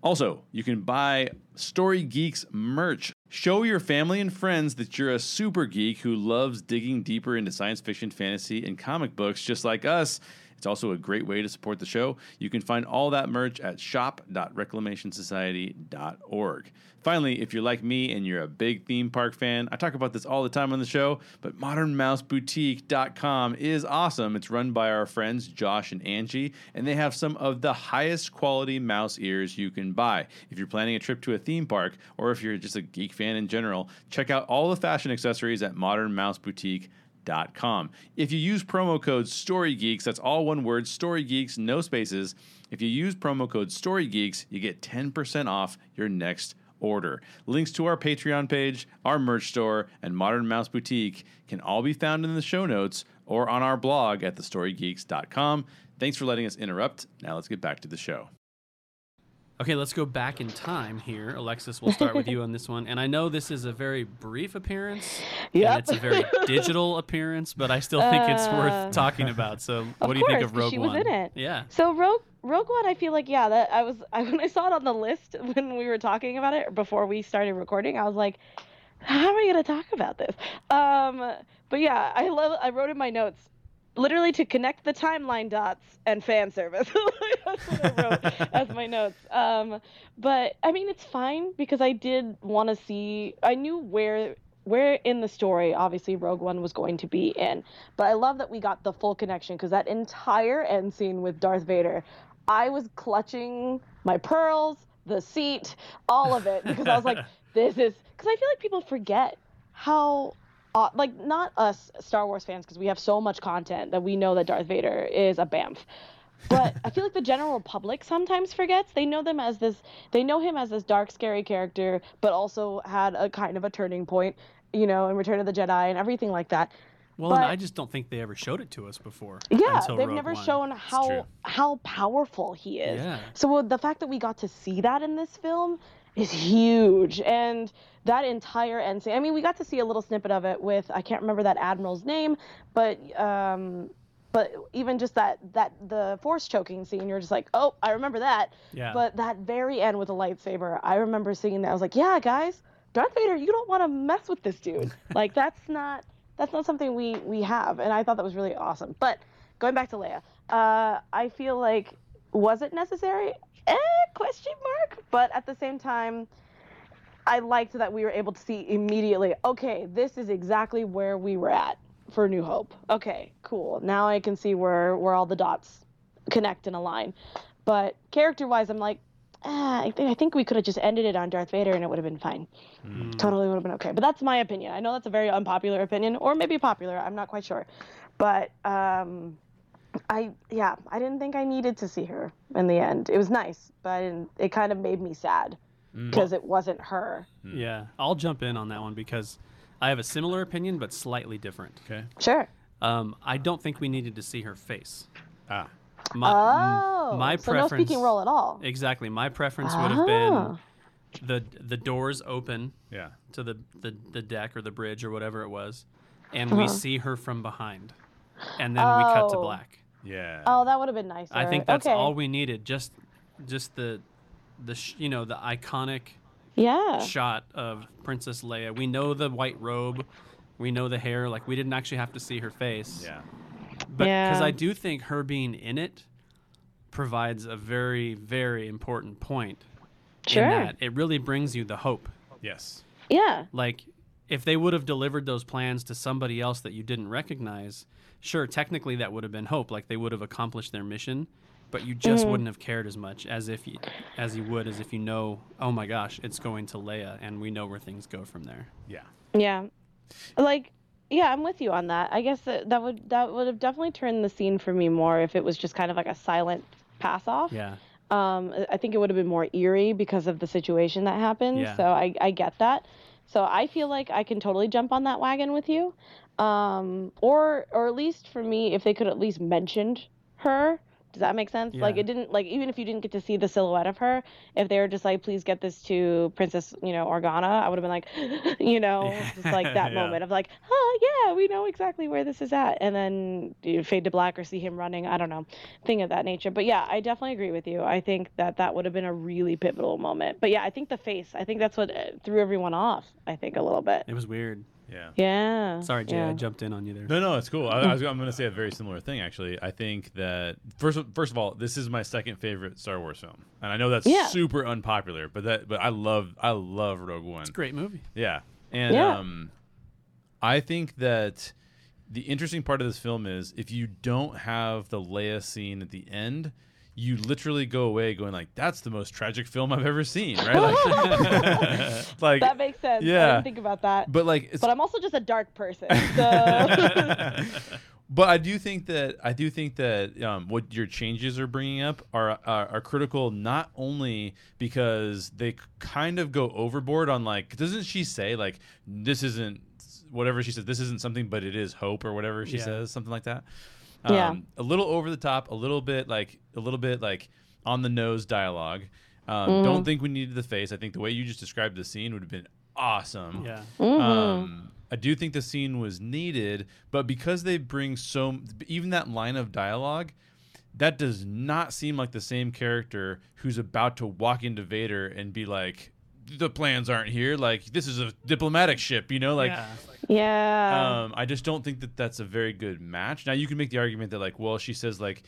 Also, you can buy Story Geeks merch. Show your family and friends that you're a super geek who loves digging deeper into science fiction, fantasy, and comic books just like us. It's also a great way to support the show. You can find all that merch at shop.reclamationsociety.org. Finally, if you're like me and you're a big theme park fan, I talk about this all the time on the show, but modernmouseboutique.com is awesome. It's run by our friends Josh and Angie, and they have some of the highest quality mouse ears you can buy. If you're planning a trip to a theme park, or if you're just a geek fan in general, check out all the fashion accessories at Modern Mouse Boutique. Com. If you use promo code StoryGeeks, that's all one word, StoryGeeks, no spaces. If you use promo code StoryGeeks, you get 10% off your next order. Links to our Patreon page, our merch store, and Modern Mouse Boutique can all be found in the show notes or on our blog at thestorygeeks.com. Thanks for letting us interrupt. Now let's get back to the show. Okay, let's go back in time here. Alexis, we'll start with you on this one. And I know this is a very brief appearance. Yep. And it's a very digital appearance, but I still think it's Uh, worth talking about. So, what do you think of Rogue she was One? in it. Yeah. So Rogue Rogue One, I feel like yeah, that I was I, when I saw it on the list when we were talking about it before we started recording, I was like, how are we gonna talk about this? Um, but yeah, I love I wrote in my notes literally to connect the timeline dots and fan service. That's what I wrote as my notes. Um, but I mean, it's fine because I did want to see. I knew where where in the story obviously Rogue One was going to be in, but I love that we got the full connection because that entire end scene with Darth Vader, I was clutching my pearls, the seat, all of it because I was like, this is because I feel like people forget how uh, like not us Star Wars fans because we have so much content that we know that Darth Vader is a bamf. But I feel like the general public sometimes forgets. They know them as this they know him as this dark scary character, but also had a kind of a turning point, you know, in Return of the Jedi and everything like that. Well, and I just don't think they ever showed it to us before. Yeah, they've Rogue never One. shown how how powerful he is. Yeah. So uh, the fact that we got to see that in this film is huge, and that entire end scene. I mean, we got to see a little snippet of it with I can't remember that admiral's name, but um, but even just that that the force choking scene, you're just like, oh, I remember that. Yeah. But that very end with the lightsaber, I remember seeing that. I was like, yeah, guys, Darth Vader, you don't want to mess with this dude. like that's not that's not something we we have, and I thought that was really awesome. But going back to Leia, uh, I feel like was it necessary? Eh, question mark. But at the same time, I liked that we were able to see immediately. Okay, this is exactly where we were at for New Hope. Okay, cool. Now I can see where where all the dots connect and align. But character-wise, I'm like, ah, I think I think we could have just ended it on Darth Vader and it would have been fine. Totally would have been okay. But that's my opinion. I know that's a very unpopular opinion, or maybe popular. I'm not quite sure. But um, I yeah, I didn't think I needed to see her in the end. It was nice, but I didn't, it kind of made me sad Mm. because it wasn't her. Yeah, I'll jump in on that one because I have a similar opinion, but slightly different. Okay. Sure. Um, I don't think we needed to see her face. Ah. My, Oh, my so no preference- speaking role at all. Exactly. My preference would have been Ah. the the doors open Yeah. to the, the, the deck or the bridge or whatever it was, and Uh-huh. we see her from behind, and then we cut to Oh. black. Yeah. Oh, that would have been nicer. I think that's okay. all we needed. Just just the the sh- you know the iconic Yeah. shot of Princess Leia. We know the white robe, we know the hair. Like we didn't actually have to see her face. Yeah. But because Yeah. I do think her being in it provides a very very important point. Sure. In that it really brings you the hope. Yes. Yeah. Like if they would have delivered those plans to somebody else that you didn't recognize, sure, technically that would have been hope. Like they would have accomplished their mission, but you just wouldn't have cared as much as if you, as you would as if you know, oh my gosh, it's going to Leia, and we know where things go from there. Yeah. Yeah. Like yeah, I'm with you on that. I guess that, that would that would have definitely turned the scene for me more if it was just kind of like a silent pass off. Yeah, Um I think it would have been more eerie because of the situation that happened. Yeah. So I I get that. So I feel like I can totally jump on that wagon with you. Um or or at least for me if they could at least mentioned her does that make sense? Like it didn't like even if you didn't get to see the silhouette of her, if they were just like, please get this to Princess, you know, Organa, I would have been like, you know, just like that Yeah. moment of like, oh yeah, we know exactly where this is at, and then you fade to black or see him running. I don't know, thing of that nature. But yeah, I definitely agree with you. I think that that would have been a really pivotal moment. But yeah, I think the face, I think that's what uh, threw everyone off. I think a little bit. it was weird. Yeah. Yeah. Sorry, Jay, I jumped in on you there. No, no, it's cool. I, I was, I'm going to say a very similar thing. Actually, I think that first, first of all, this is my second favorite Star Wars film, and I know that's Yeah. super unpopular, but that, but I love, I love Rogue One. It's a great movie. Yeah, and Yeah. um, I think that the interesting part of this film is if you don't have the Leia scene at the end, you literally go away going like, "That's the most tragic film I've ever seen," right? Like, like That makes sense. Yeah, I Yeah. didn't think about that. but like, it's, but I'm also just a dark person. So but I do think that I do think that um, what your changes are bringing up are, are are critical not only because they kind of go overboard on like doesn't she say like this isn't whatever she says this isn't something but it is hope or whatever she Yeah. says something like that Yeah. um, a little over the top a little bit like a little bit like on the nose dialogue um, Mm-hmm. don't think we needed the face I think the way you just described the scene would have been awesome Yeah, Mm-hmm. um, I do think the scene was needed, but because they bring so even that line of dialogue, that does not seem like the same character who's about to walk into Vader and be like, "The plans aren't here. Like this is a diplomatic ship, you know." Like, yeah. yeah. um, I just don't think that that's a very good match. Now you can make the argument that like, well, she says like.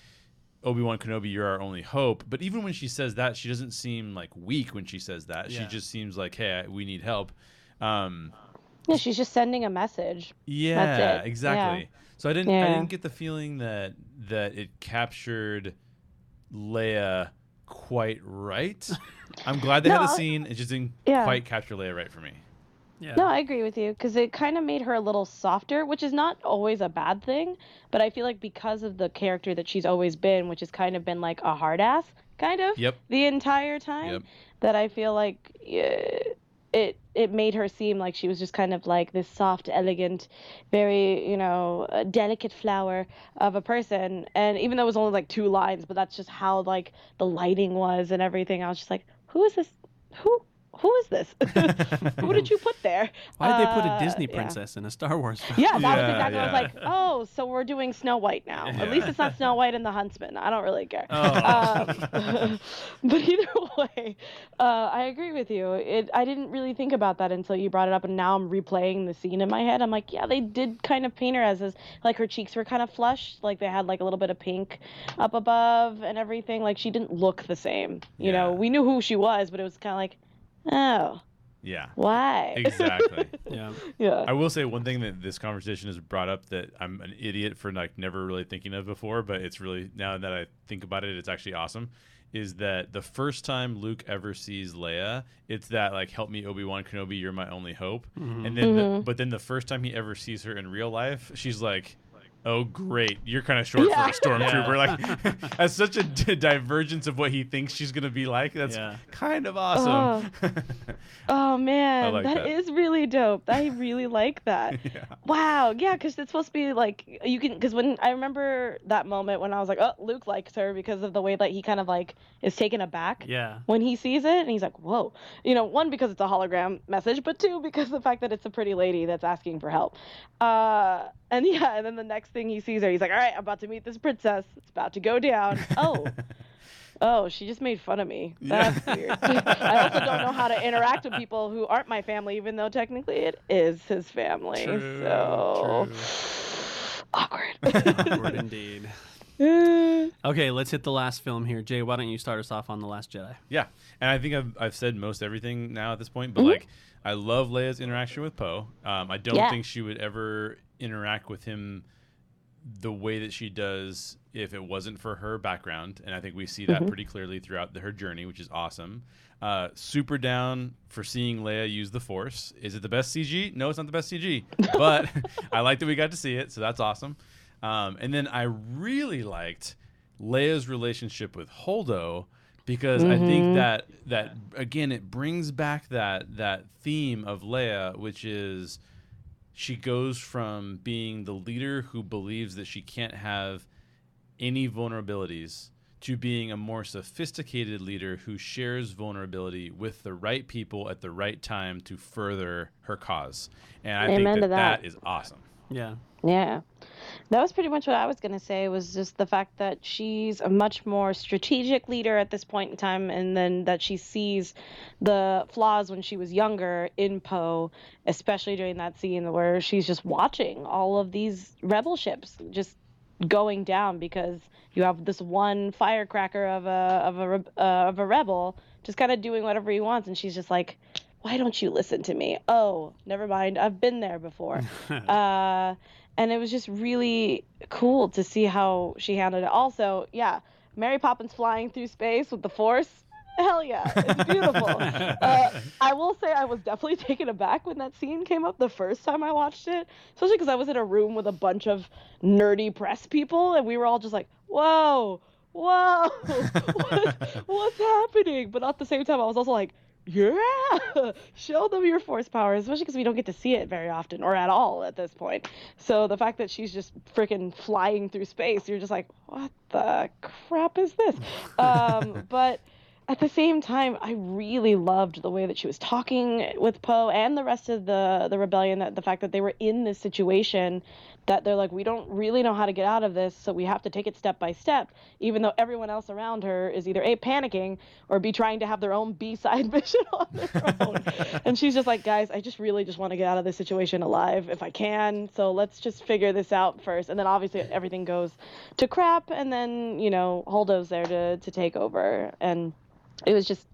Obi Wan Kenobi, you're our only hope. But even when she says that, she doesn't seem like weak when she says that. She just seems like, hey, I- we need help. Um, yeah, she's just sending a message. yeah, it. exactly. Yeah. So I didn't I didn't get the feeling that that it captured Leia quite right. I'm glad they had No, a I- scene. It just didn't Yeah. quite capture Leia right for me. yeah. No, I agree with you because it kind of made her a little softer, which is not always a bad thing. But I feel like because of the character that she's always been, which has kind of been like a hard ass, kind of Yep. the entire time, Yep. that I feel like uh, it it made her seem like she was just kind of like this soft, elegant, very you know uh, delicate flower of a person. And even though it was only like two lines, but that's just how like the lighting was and everything. I was just like, who is this? Who? Who is this? Who did you put there? Why did they put a Uh, Disney yeah. princess in a Star Wars film? Yeah, that Yeah, was exactly. I was like, oh, so we're doing Snow White now. At least it's not Snow White and the Huntsman. I don't really care. Oh. Um, but either way, uh, I agree with you. It. I didn't really think about that until you brought it up, and now I'm replaying the scene in my head. I'm like, yeah, they did kind of paint her as this, like her cheeks were kind of flushed, like they had like a little bit of pink up above and everything. Like she didn't look the same. You know, we knew who she was, but it was kind of like, oh, Yeah. why? Exactly. yeah. yeah. I will say one thing that this conversation has brought up that I'm an idiot for like never really thinking of before, but it's really now that I think about it, it's actually awesome. Is that the first time Luke ever sees Leia? It's that like, "Help me, Obi Wan Kenobi, you're my only hope." Mm-hmm. And then, the, mm-hmm. but then the first time he ever sees her in real life, she's like, Oh, great! You're kind of short Yeah. for a stormtrooper. Like, that's such a d- divergence of what he thinks she's gonna be like. That's Yeah. kind of awesome. Oh man, like that that. is really dope. I really like that. yeah. Wow, yeah, because it's supposed to be like you can. Because when I remember that moment when I was like, oh, Luke likes her because of the way that he kind of like is taken aback Yeah. when he sees it, and he's like, whoa, you know, one because it's a hologram message, but two because the fact that it's a pretty lady that's asking for help. Uh, and yeah, and then the next thing he sees her, he's like, all right, I'm about to meet this princess. It's about to go down. Oh. Oh, she just made fun of me. That's weird. I also don't know how to interact with people who aren't my family, even though technically it is his family. True, so true. awkward. Awkward indeed. Okay, let's hit the last film here. Jay, why don't you start us off on The Last Jedi? Yeah, and I think I've I've said most everything now at this point, but Mhm. like I love Leia's interaction with Poe. Um, I don't Yeah. think she would ever interact with him the way that she does if it wasn't for her background, and I think we see that Mhm. pretty clearly throughout the, her journey, which is awesome. Uh, super down for seeing Leia use the Force. Is it the best CG? No, it's not the best CG, but I like that we got to see it, so that's awesome. Um, and then I really liked Leia's relationship with Holdo because I think Mhm. that that again it brings back that that theme of Leia, which is she goes from being the leader who believes that she can't have any vulnerabilities to being a more sophisticated leader who shares vulnerability with the right people at the right time to further her cause. And I Amen think to that, that. that is awesome. Yeah. yeah. That was pretty much what I was going to say was just the fact that she's a much more strategic leader at this point in time and then that she sees the flaws when she was younger in Poe, especially during that scene where she's just watching all of these rebel ships just going down because you have this one firecracker of a of a uh, of a rebel just kind of doing whatever he wants and she's just like why don't you listen to me? Oh never mind i've been there before. Uh, and it was just really cool to see how she handled it. Also yeah mary poppins flying through space with the force. Hell yeah it's beautiful. Uh, i will say i was definitely taken aback when that scene came up the first time i watched it especially because i was in a room with a bunch of nerdy press people and we were all just like whoa whoa what, what's happening? But at the same time i was also like yeah show them your force powers especially because we don't get to see it very often or at all at this point so the fact that she's just freaking flying through space you're just like what the crap is this um, but at the same time, I really loved the way that she was talking with Poe and the rest of the the rebellion. That the fact that they were in this situation, that they're like, we don't really know how to get out of this, so we have to take it step by step. Even though everyone else around her is either a panicking or b trying to have their own B side mission on their own, and she's just like, guys, I just really just want to get out of this situation alive if I can. So let's just figure this out first, and then obviously everything goes to crap, and then you know Holdo's there to to take over and it was just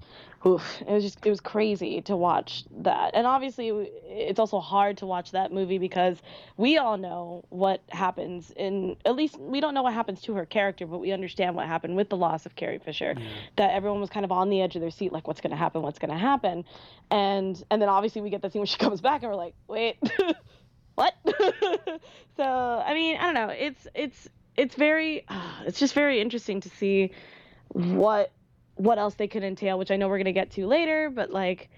oof, it was just it was crazy to watch that. And obviously it's also hard to watch that movie because we all know what happens in at least we don't know what happens to her character but we understand what happened with the loss of carrie fisher that everyone was kind of on the edge of their seat like what's going to happen? What's going to happen? And and then obviously we get the scene when she comes back and we're like wait what? So i mean i don't know. It's it's it's very uh, it's just very interesting to see what what else they could entail, which I know we're gonna get to later, but like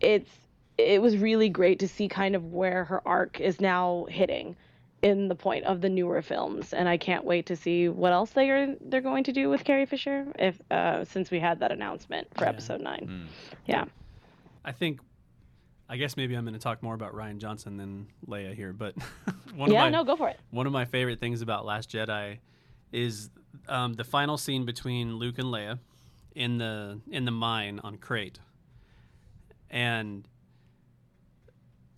it's it was really great to see kind of where her arc is now hitting in the point of the newer films, and I can't wait to see what else they are they're going to do with Carrie Fisher if uh, since we had that announcement for Yeah. episode nine. Mm. Yeah, I think, I guess maybe I'm going to talk more about Rian Johnson than Leia here, but one yeah, of my no, go for it. one of my favorite things about Last Jedi is um, the final scene between Luke and Leia in the in the mine on Crait, and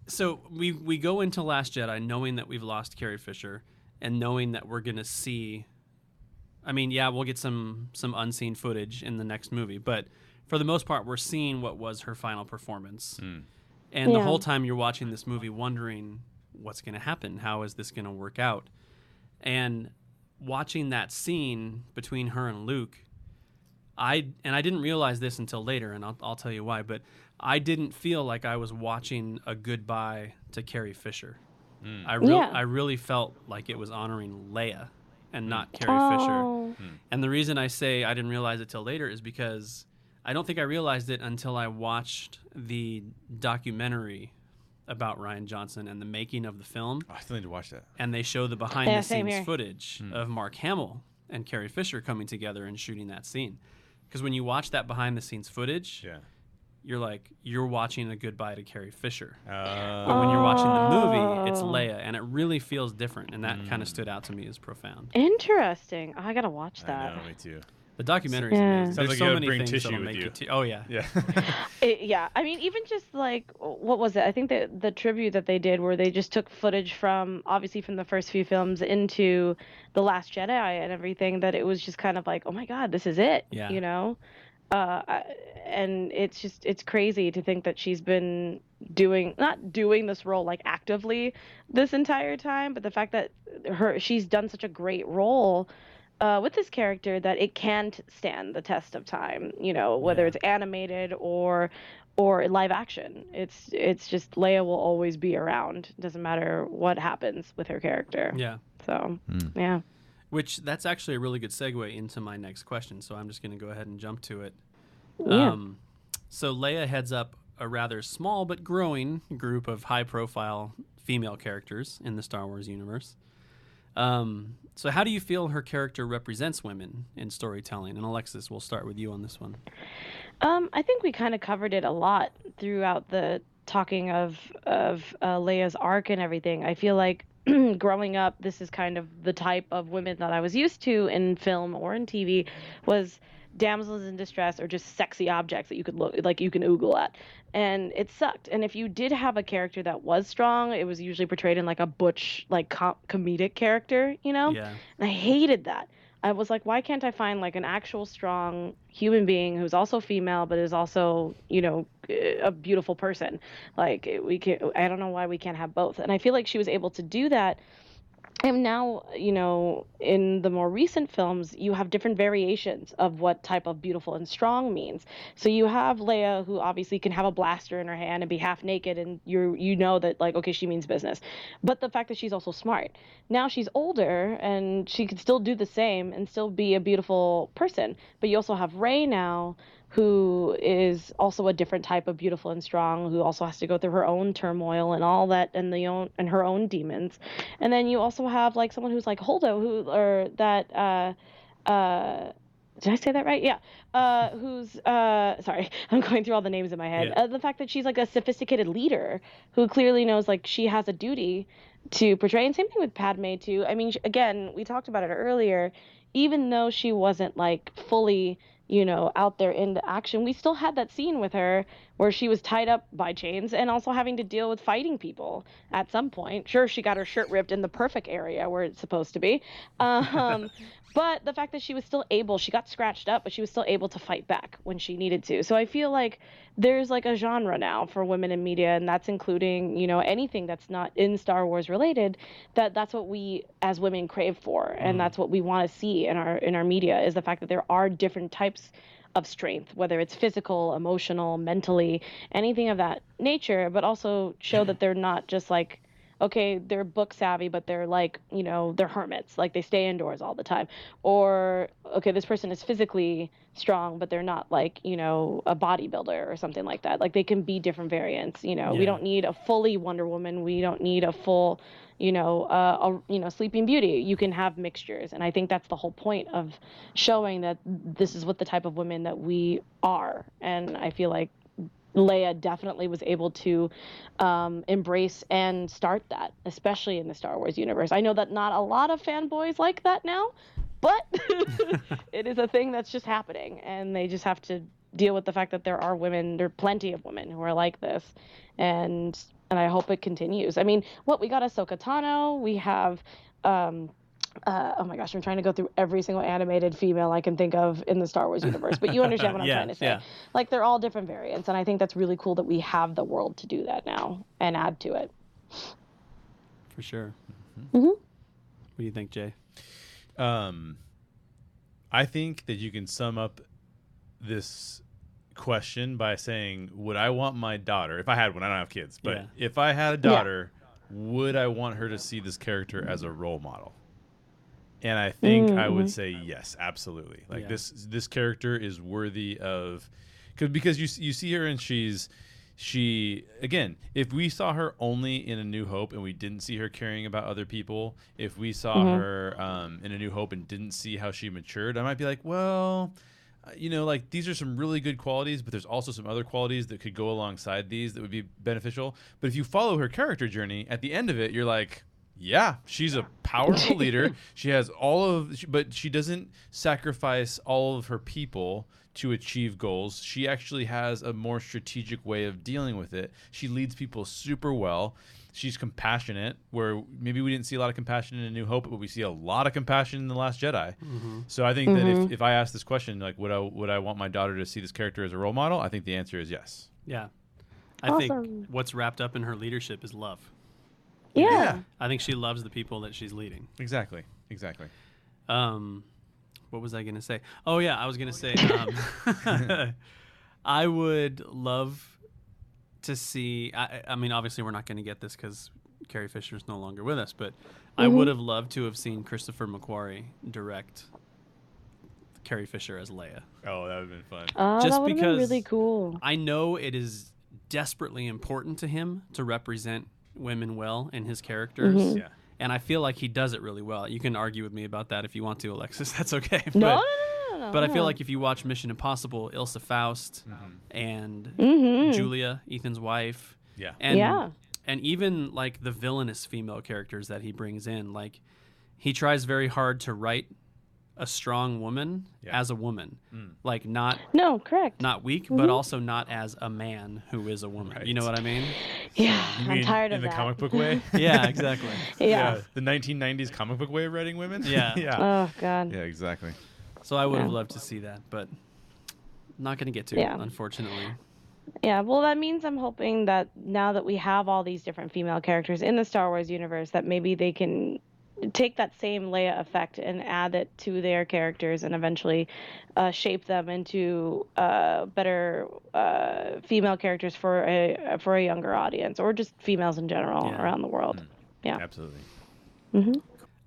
so we we go into Last Jedi knowing that we've lost Carrie Fisher and knowing that we're gonna see. I mean, yeah, we'll get some some unseen footage in the next movie, but for the most part, we're seeing what was her final performance. Mm. And the whole time you're watching this movie, wondering what's going to happen, how is this going to work out, and watching that scene between her and Luke, I and I didn't realize this until later, and I'll, I'll tell you why. But I didn't feel like I was watching a goodbye to Carrie Fisher. Mm. I really, Yeah. I really felt like it was honoring Leia and not hmm. Carrie Fisher. Oh. Hmm. And the reason I say I didn't realize it till later is because I don't think I realized it until I watched the documentary about Rian Johnson and the making of the film. Oh, I still need to watch that. And they show the behind yeah, the scenes here. footage hmm. of Mark Hamill and Carrie Fisher coming together and shooting that scene. Because when you watch that behind the scenes footage, Yeah. you're like, you're watching a goodbye to Carrie Fisher. But Uh, when you're watching the movie, it's Oh. Leia, and it really feels different. And that kind of stood out to me as profound. Interesting. Oh, I gotta watch I that. know, me too. The documentary is Yeah. Sounds There's like so you many bring things tissue that'll with make you. you. Te- oh yeah. Yeah. It, yeah, I mean, even just like what was it? I think that the tribute that they did, where they just took footage from obviously from the first few films into the Last Jedi and everything. That it was just kind of like, oh my god, this is it. Yeah. You know, uh, and it's just it's crazy to think that she's been doing not doing this role like actively this entire time, but the fact that her she's done such a great role uh, with this character that it can't stand the test of time. You know, whether Yeah. it's animated or or live action. It's it's just Leia will always be around. Doesn't matter what happens with her character. Yeah. So Hmm. yeah. Which that's actually a really good segue into my next question. So I'm just going to go ahead and jump to it. Yeah. Um, so Leia heads up a rather small but growing group of high-profile female characters in the Star Wars universe. Um, so how do you feel her character represents women in storytelling? And Alexis, we'll start with you on this one. Um, I think we kind of covered it a lot throughout the talking of of uh, Leia's arc and everything. I feel like growing up, this is kind of the type of women that I was used to in film or in TV was damsels in distress or just sexy objects that you could look like you can oogle at and it sucked and if you did have a character that was strong it was usually portrayed in like a butch like com- comedic character you know Yeah. and I hated that. I was like, why can't I find like an actual strong human being who's also female but is also, you know, a beautiful person? Like we can I don't know why we can't have both. And I feel like she was able to do that. And now, you know, in the more recent films, you have different variations of what type of beautiful and strong means. So you have Leia, who obviously can have a blaster in her hand and be half naked, and you you know that like okay, she means business. But the fact that she's also smart. Now she's older and she can still do the same and still be a beautiful person. But you also have Rey now, who is also a different type of beautiful and strong, who also has to go through her own turmoil and all that, and the own and her own demons. And then you also have like someone who's like Holdo, who or that. Uh, uh, did I say that right? Yeah. Uh, who's uh, sorry, I'm going through all the names in my head. Yeah. Uh, the fact that she's like a sophisticated leader who clearly knows like she has a duty to portray. And same thing with Padme too. I mean, again, we talked about it earlier. Even though she wasn't like fully, you know, out there into action, we still had that scene with her where she was tied up by chains and also having to deal with fighting people at some point. Sure, she got her shirt ripped in the perfect area where it's supposed to be. Um, but the fact that she was still able, she got scratched up, but she was still able to fight back when she needed to. So I feel like there's like a genre now for women in media, and that's including, you know, anything that's not in Star Wars related. That that's what we as women crave for, and that's what we want to see in our in our media is the fact that there are different types of strength, whether it's physical, emotional, mentally, anything of that nature, but also show that they're not just like okay, they're book savvy, but they're like, you know, they're hermits, like they stay indoors all the time. Or, okay, this person is physically strong, but they're not like, you know, a bodybuilder or something like that. Like they can be different variants, you know. Yeah. We don't need a fully Wonder Woman. We don't need a full, you know, uh, a, you know, Sleeping Beauty. You can have mixtures. And I think that's the whole point of showing that this is what the type of women that we are. And I feel like Leia definitely was able to um, embrace and start that, especially in the Star Wars universe. I know that not a lot of fanboys like that now, but it is a thing that's just happening, and they just have to deal with the fact that there are women, there are plenty of women who are like this, and and I hope it continues. I mean, what we got Ahsoka Tano, we have. Um, uh, oh my gosh, I'm trying to go through every single animated female I can think of in the Star Wars universe, but you understand what I'm Yeah, trying to say. yeah. Like they're all different variants, and I think that's really cool that we have the world to do that now and add to it. For sure. Mhm. What do you think, Jay? Um, I think that you can sum up this question by saying, "Would I want my daughter, if I had one? I don't have kids, but Yeah. if I had a Yeah. daughter, would I want her to see this character as a role model? And I think I would say yes, absolutely. Like Yeah. this this character is worthy of cuz because you you see her and she's she again, if we saw her only in A New Hope and we didn't see her caring about other people, if we saw her um, in A New Hope and didn't see how she matured, I might be like, well, uh, you know, like these are some really good qualities, but there's also some other qualities that could go alongside these that would be beneficial. But if you follow her character journey, at the end of it, you're like, yeah, she's a powerful leader. She has all of, but she doesn't sacrifice all of her people to achieve goals. She actually has a more strategic way of dealing with it. She leads people super well. She's compassionate, where maybe we didn't see a lot of compassion in A New Hope, but we see a lot of compassion in The Last Jedi. Mm-hmm. So I think that if, mm-hmm. if I ask this question, like, would I would I want my daughter to see this character as a role model? I think the answer is yes. Yeah. I think what's wrapped up in her leadership is love. Yeah. I think she loves the people that she's leading. Exactly. Exactly. Um, what was I going to say? Oh yeah, I was going to say um, I would love to see. I, I mean, obviously, we're not going to get this because Carrie Fisher is no longer with us, but I would have loved to have seen Christopher McQuarrie direct Carrie Fisher as Leia. Oh, that would have been fun. Oh, Just that would have been because- really cool. I know it is desperately important to him to represent women well in his characters. Mm-hmm. Yeah. And I feel like he does it really well. You can argue with me about that if you want to, Alexis. That's okay. No, But- no, no, no, no. But I feel like if you watch Mission Impossible, Ilsa Faust and Mhm. Julia, Ethan's wife, Yeah. and Yeah. and even like the villainous female characters that he brings in, like he tries very hard to write a strong woman Yeah. as a woman, mm. like not No, correct. not weak, but mm-hmm. also not as a man who is a woman. You know what I mean? yeah, You I'm tired in of in the that. comic book way. Yeah, exactly. yeah. The 1990s comic book way of writing women. Yeah. yeah. Oh God. yeah. Exactly. So I would have loved to see that, but not going to get to, Yeah. unfortunately. Yeah, well, that means I'm hoping that now that we have all these different female characters in the Star Wars universe, that maybe they can take that same Leia effect and add it to their characters and eventually uh, shape them into uh, better uh, female characters for a for a younger audience or just females in general Yeah. around the world. Yeah. Absolutely.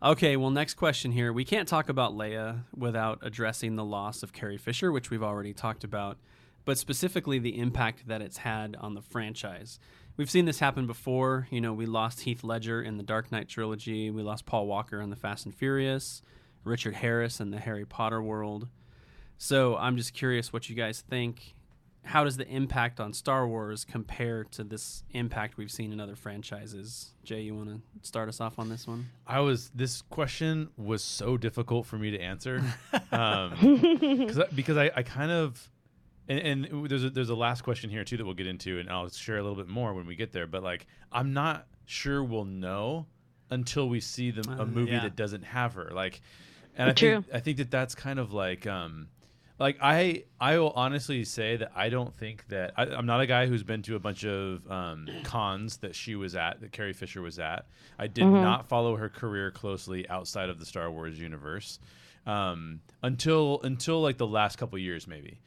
Okay, well, next question here. We can't talk about Leia without addressing the loss of Carrie Fisher, which we've already talked about, but specifically the impact that it's had on the franchise. We've seen this happen before. You know, we lost Heath Ledger in the Dark Knight trilogy, we lost Paul Walker in the Fast and Furious, Richard Harris in the Harry Potter world. So I'm just curious what you guys think. How does the impact on Star Wars compare to this impact we've seen in other franchises? Jay, you want to start us off on this one? I was. This question was so difficult for me to answer, um, I- because I, I kind of. And, and there's a, there's a last question here too that we'll get into, and I'll share a little bit more when we get there. But like, I'm not sure we'll know until we see the, Uh, a movie yeah. that doesn't have her. Like, and I True. think I think that that's kind of like um, like I I will honestly say that I don't think that I, I'm not a guy who's been to a bunch of um, cons that she was at that Carrie Fisher was at. I did not follow her career closely outside of the Star Wars universe um, until until like the last couple years maybe.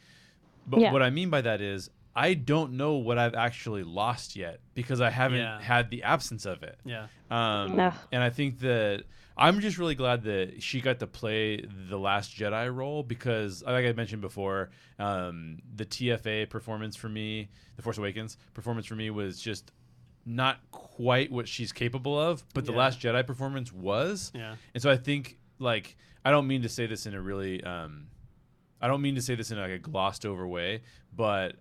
But Yeah. what I mean by that is I don't know what I've actually lost yet because I haven't Yeah. had the absence of it. Yeah. Um, Ugh. and I think that I'm just really glad that she got to play the Last Jedi role because, like I mentioned before, um, the TFA performance for me, the Force Awakens performance for me was just not quite what she's capable of, but the Yeah. Last Jedi performance was. Yeah. And so I think, like, I don't mean to say this in a really, um, I don't mean to say this in like a glossed over way, but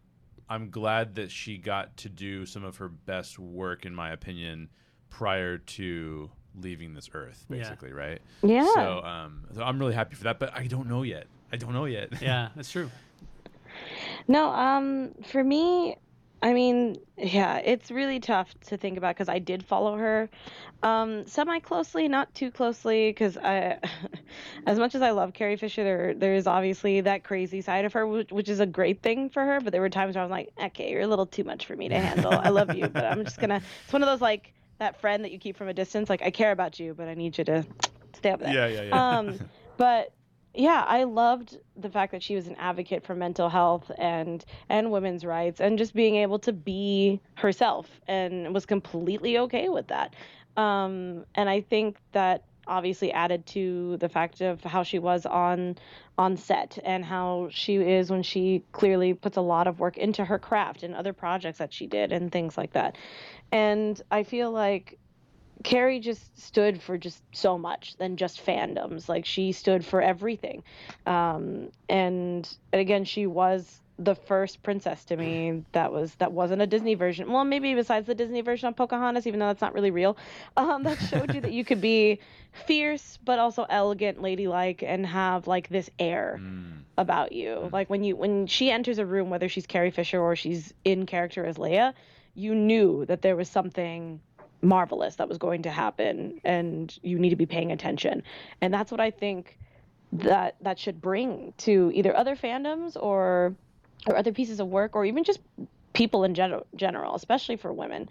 I'm glad that she got to do some of her best work, in my opinion, prior to leaving this earth, Yeah. basically, right? Yeah. So, um, so I'm really happy for that, but I don't know yet. I don't know yet. Yeah, that's true. No, um, for me, I mean, yeah, it's really tough to think about because I did follow her, um, semi closely, not too closely, because I, as much as I love Carrie Fisher, there there is obviously that crazy side of her, which, which is a great thing for her. But there were times where I was like, okay, you're a little too much for me to handle. I love you, but I'm just gonna. It's one of those like that friend that you keep from a distance. Like I care about you, but I need you to stay up there. Yeah, yeah, yeah. Um, but yeah, I loved the fact that she was an advocate for mental health and and women's rights and just being able to be herself and was completely okay with that. Um, and I think that obviously added to the fact of how she was on on set and how she is when she clearly puts a lot of work into her craft and other projects that she did and things like that. And I feel like Carrie just stood for just so much than just fandoms. Like she stood for everything. Um, and, and again, she was the first princess to me that was that wasn't a Disney version. Well, maybe besides the Disney version of Pocahontas, even though that's not really real, um, that showed you that you could be fierce but also elegant, ladylike, and have like this air about you. Like when you when she enters a room, whether she's Carrie Fisher or she's in character as Leia, you knew that there was something marvelous that was going to happen, and you need to be paying attention. And that's what I think that that should bring to either other fandoms or or other pieces of work or even just people in general, general especially for women.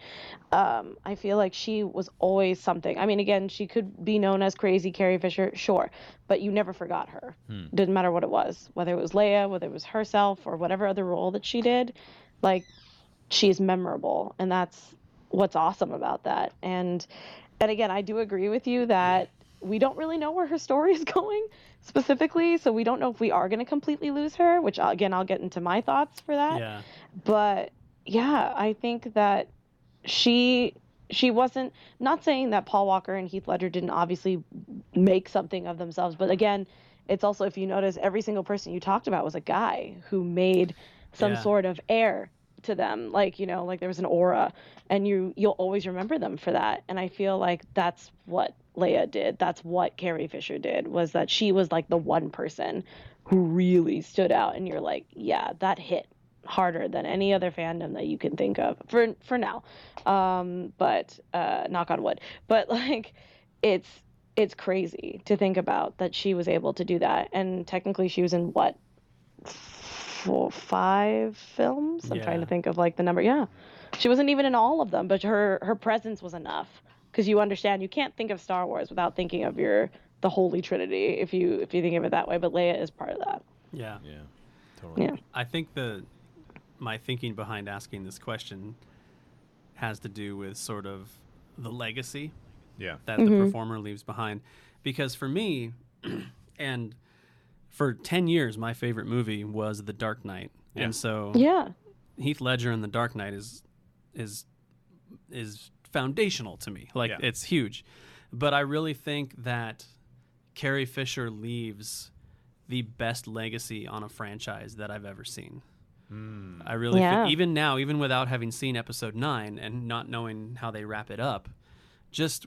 Um, i feel like she was always something. I mean again she could be known as crazy carrie fisher sure but you never forgot her. Didn't matter what it was whether it was leia whether it was herself or whatever other role that she did like she's memorable and that's what's awesome about that and and again i do agree with you that we don't really know where her story is going specifically so we don't know if we are going to completely lose her which uh, again i'll get into my thoughts for that Yeah. but yeah i think that she she wasn't not saying that paul walker and heath ledger didn't obviously make something of themselves but again it's also if you notice every single person you talked about was a guy who made some Yeah. sort of air to them like you know like there was an aura and you you'll always remember them for that. And i feel like that's what leia did. That's what carrie fisher did was that she was like the one person who really stood out and you're like yeah that hit harder than any other fandom that you can think of for for now. Um but uh knock on wood. But like it's it's crazy to think about that she was able to do that. And technically she was in what four five films i'm trying to think of like the number yeah she wasn't even in all of them but her her presence was enough because you understand you can't think of star wars without thinking of your the holy trinity if you if you think of it that way but leia is part of that Yeah. Yeah, totally. yeah I think the my thinking behind asking this question has to do with sort of the legacy Yeah. that the mm-hmm. performer leaves behind. Because for me, and for 10 years, my favorite movie was The Dark Knight. Yeah. And so yeah Heath Ledger in The Dark Knight is is is foundational to me. Like Yeah. it's huge. But I really think that Carrie Fisher leaves the best legacy on a franchise that I've ever seen. Hmm. I really Yeah. think even now, even without having seen episode 9 and not knowing how they wrap it up, just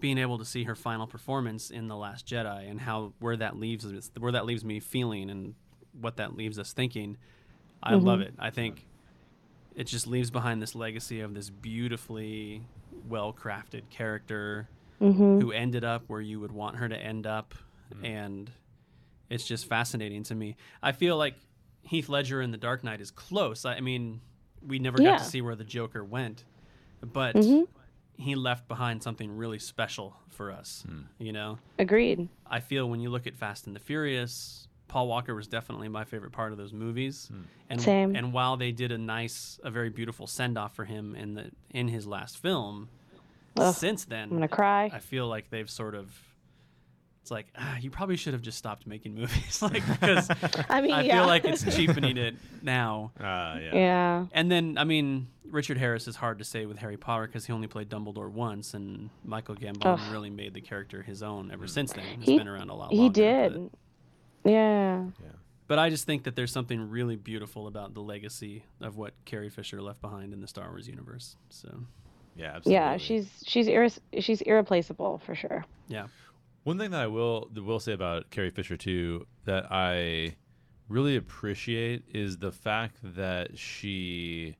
being able to see her final performance in the last jedi and how where that leaves us where that leaves me feeling and what that leaves us thinking i mm-hmm. love it. I think it just leaves behind this legacy of this beautifully well crafted character mm-hmm. who ended up where you would want her to end up mm-hmm. and it's just fascinating to me. I feel like heath ledger in the dark knight is close. I, I mean we never Yeah. got to see where the joker went but he left behind something really special for us hmm. you know? Agreed. I feel when you look at Fast and the Furious, Paul Walker was definitely my favorite part of those movies. Hmm. And Same. and while they did a nice, a very beautiful send off for him in the in his last film, Ugh, since then i'm gonna cry. I feel like they've sort of it's like ah, you probably should have just stopped making movies like because i mean I yeah feel like it's cheapening it now. Uh, yeah. yeah And then I mean Richard Harris is hard to say with Harry Potter because he only played Dumbledore once, and Michael Gambon Ugh. really made the character his own ever since then. He's He- been around a lot he longer. did but- yeah But I just think that there's something really beautiful about the legacy of what Carrie Fisher left behind in the Star Wars universe. So, Yeah, absolutely. yeah she's she's irre- she's irreplaceable for sure yeah. One thing that I will that will say about Carrie Fisher too that I really appreciate is the fact that she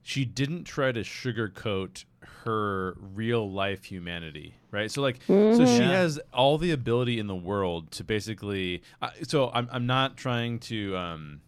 she didn't try to sugarcoat her real life humanity, right? So like so she Yeah. has all the ability in the world to basically uh, so I'm I'm not trying to um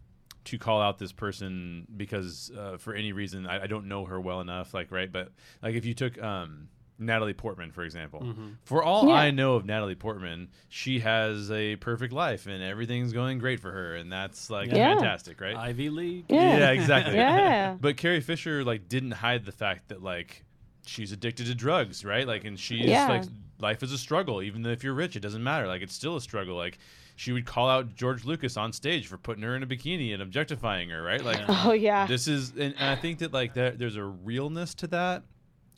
to call out this person because uh, for any reason I, I don't know her well enough like right but like if you took um Natalie Portman for example mm-hmm. for all Yeah. I know of Natalie Portman she has a perfect life and everything's going great for her and that's like Yeah. fantastic right Ivy League. Yeah. yeah exactly Yeah. but Carrie Fisher like didn't hide the fact that like she's addicted to drugs, right? Like, and she's Yeah. like, life is a struggle. Even if you're rich, it doesn't matter. Like, it's still a struggle. Like, she would call out George Lucas on stage for putting her in a bikini and objectifying her, right? Like, Oh yeah. this is, and, and I think that like there, there's a realness to that,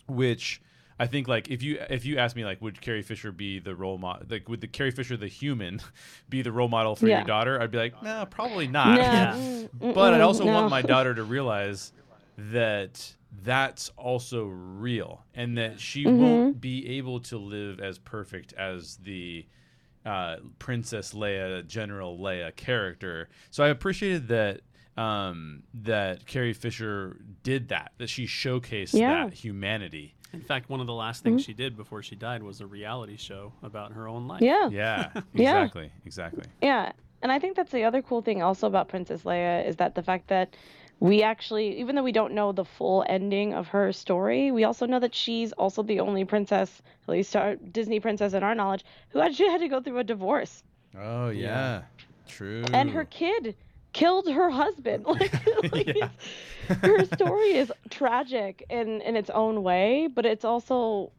which I think like if you if you ask me like would Carrie Fisher be the role model like would the Carrie Fisher the human be the role model for Yeah. your daughter? I'd be like, no, probably not. No, Yeah. but I'd mm-mm, also want my daughter to realize that that's also real and that she Mm-hmm. won't be able to live as perfect as the uh, Princess Leia, General Leia character. So I appreciated that um, that Carrie Fisher did that, that she showcased Yeah. that humanity. In fact, one of the last Mm-hmm. things she did before she died was a reality show about her own life. Yeah. Yeah, Yeah. exactly, exactly. Yeah, and I think that's the other cool thing also about Princess Leia is that the fact that we actually, even though we don't know the full ending of her story, we also know that she's also the only princess, at least our Disney princess in our knowledge, who actually had to go through a divorce. Oh yeah, Yeah. true. And her kid killed her husband. Like, like Yeah. her story is tragic in in its own way, but it's also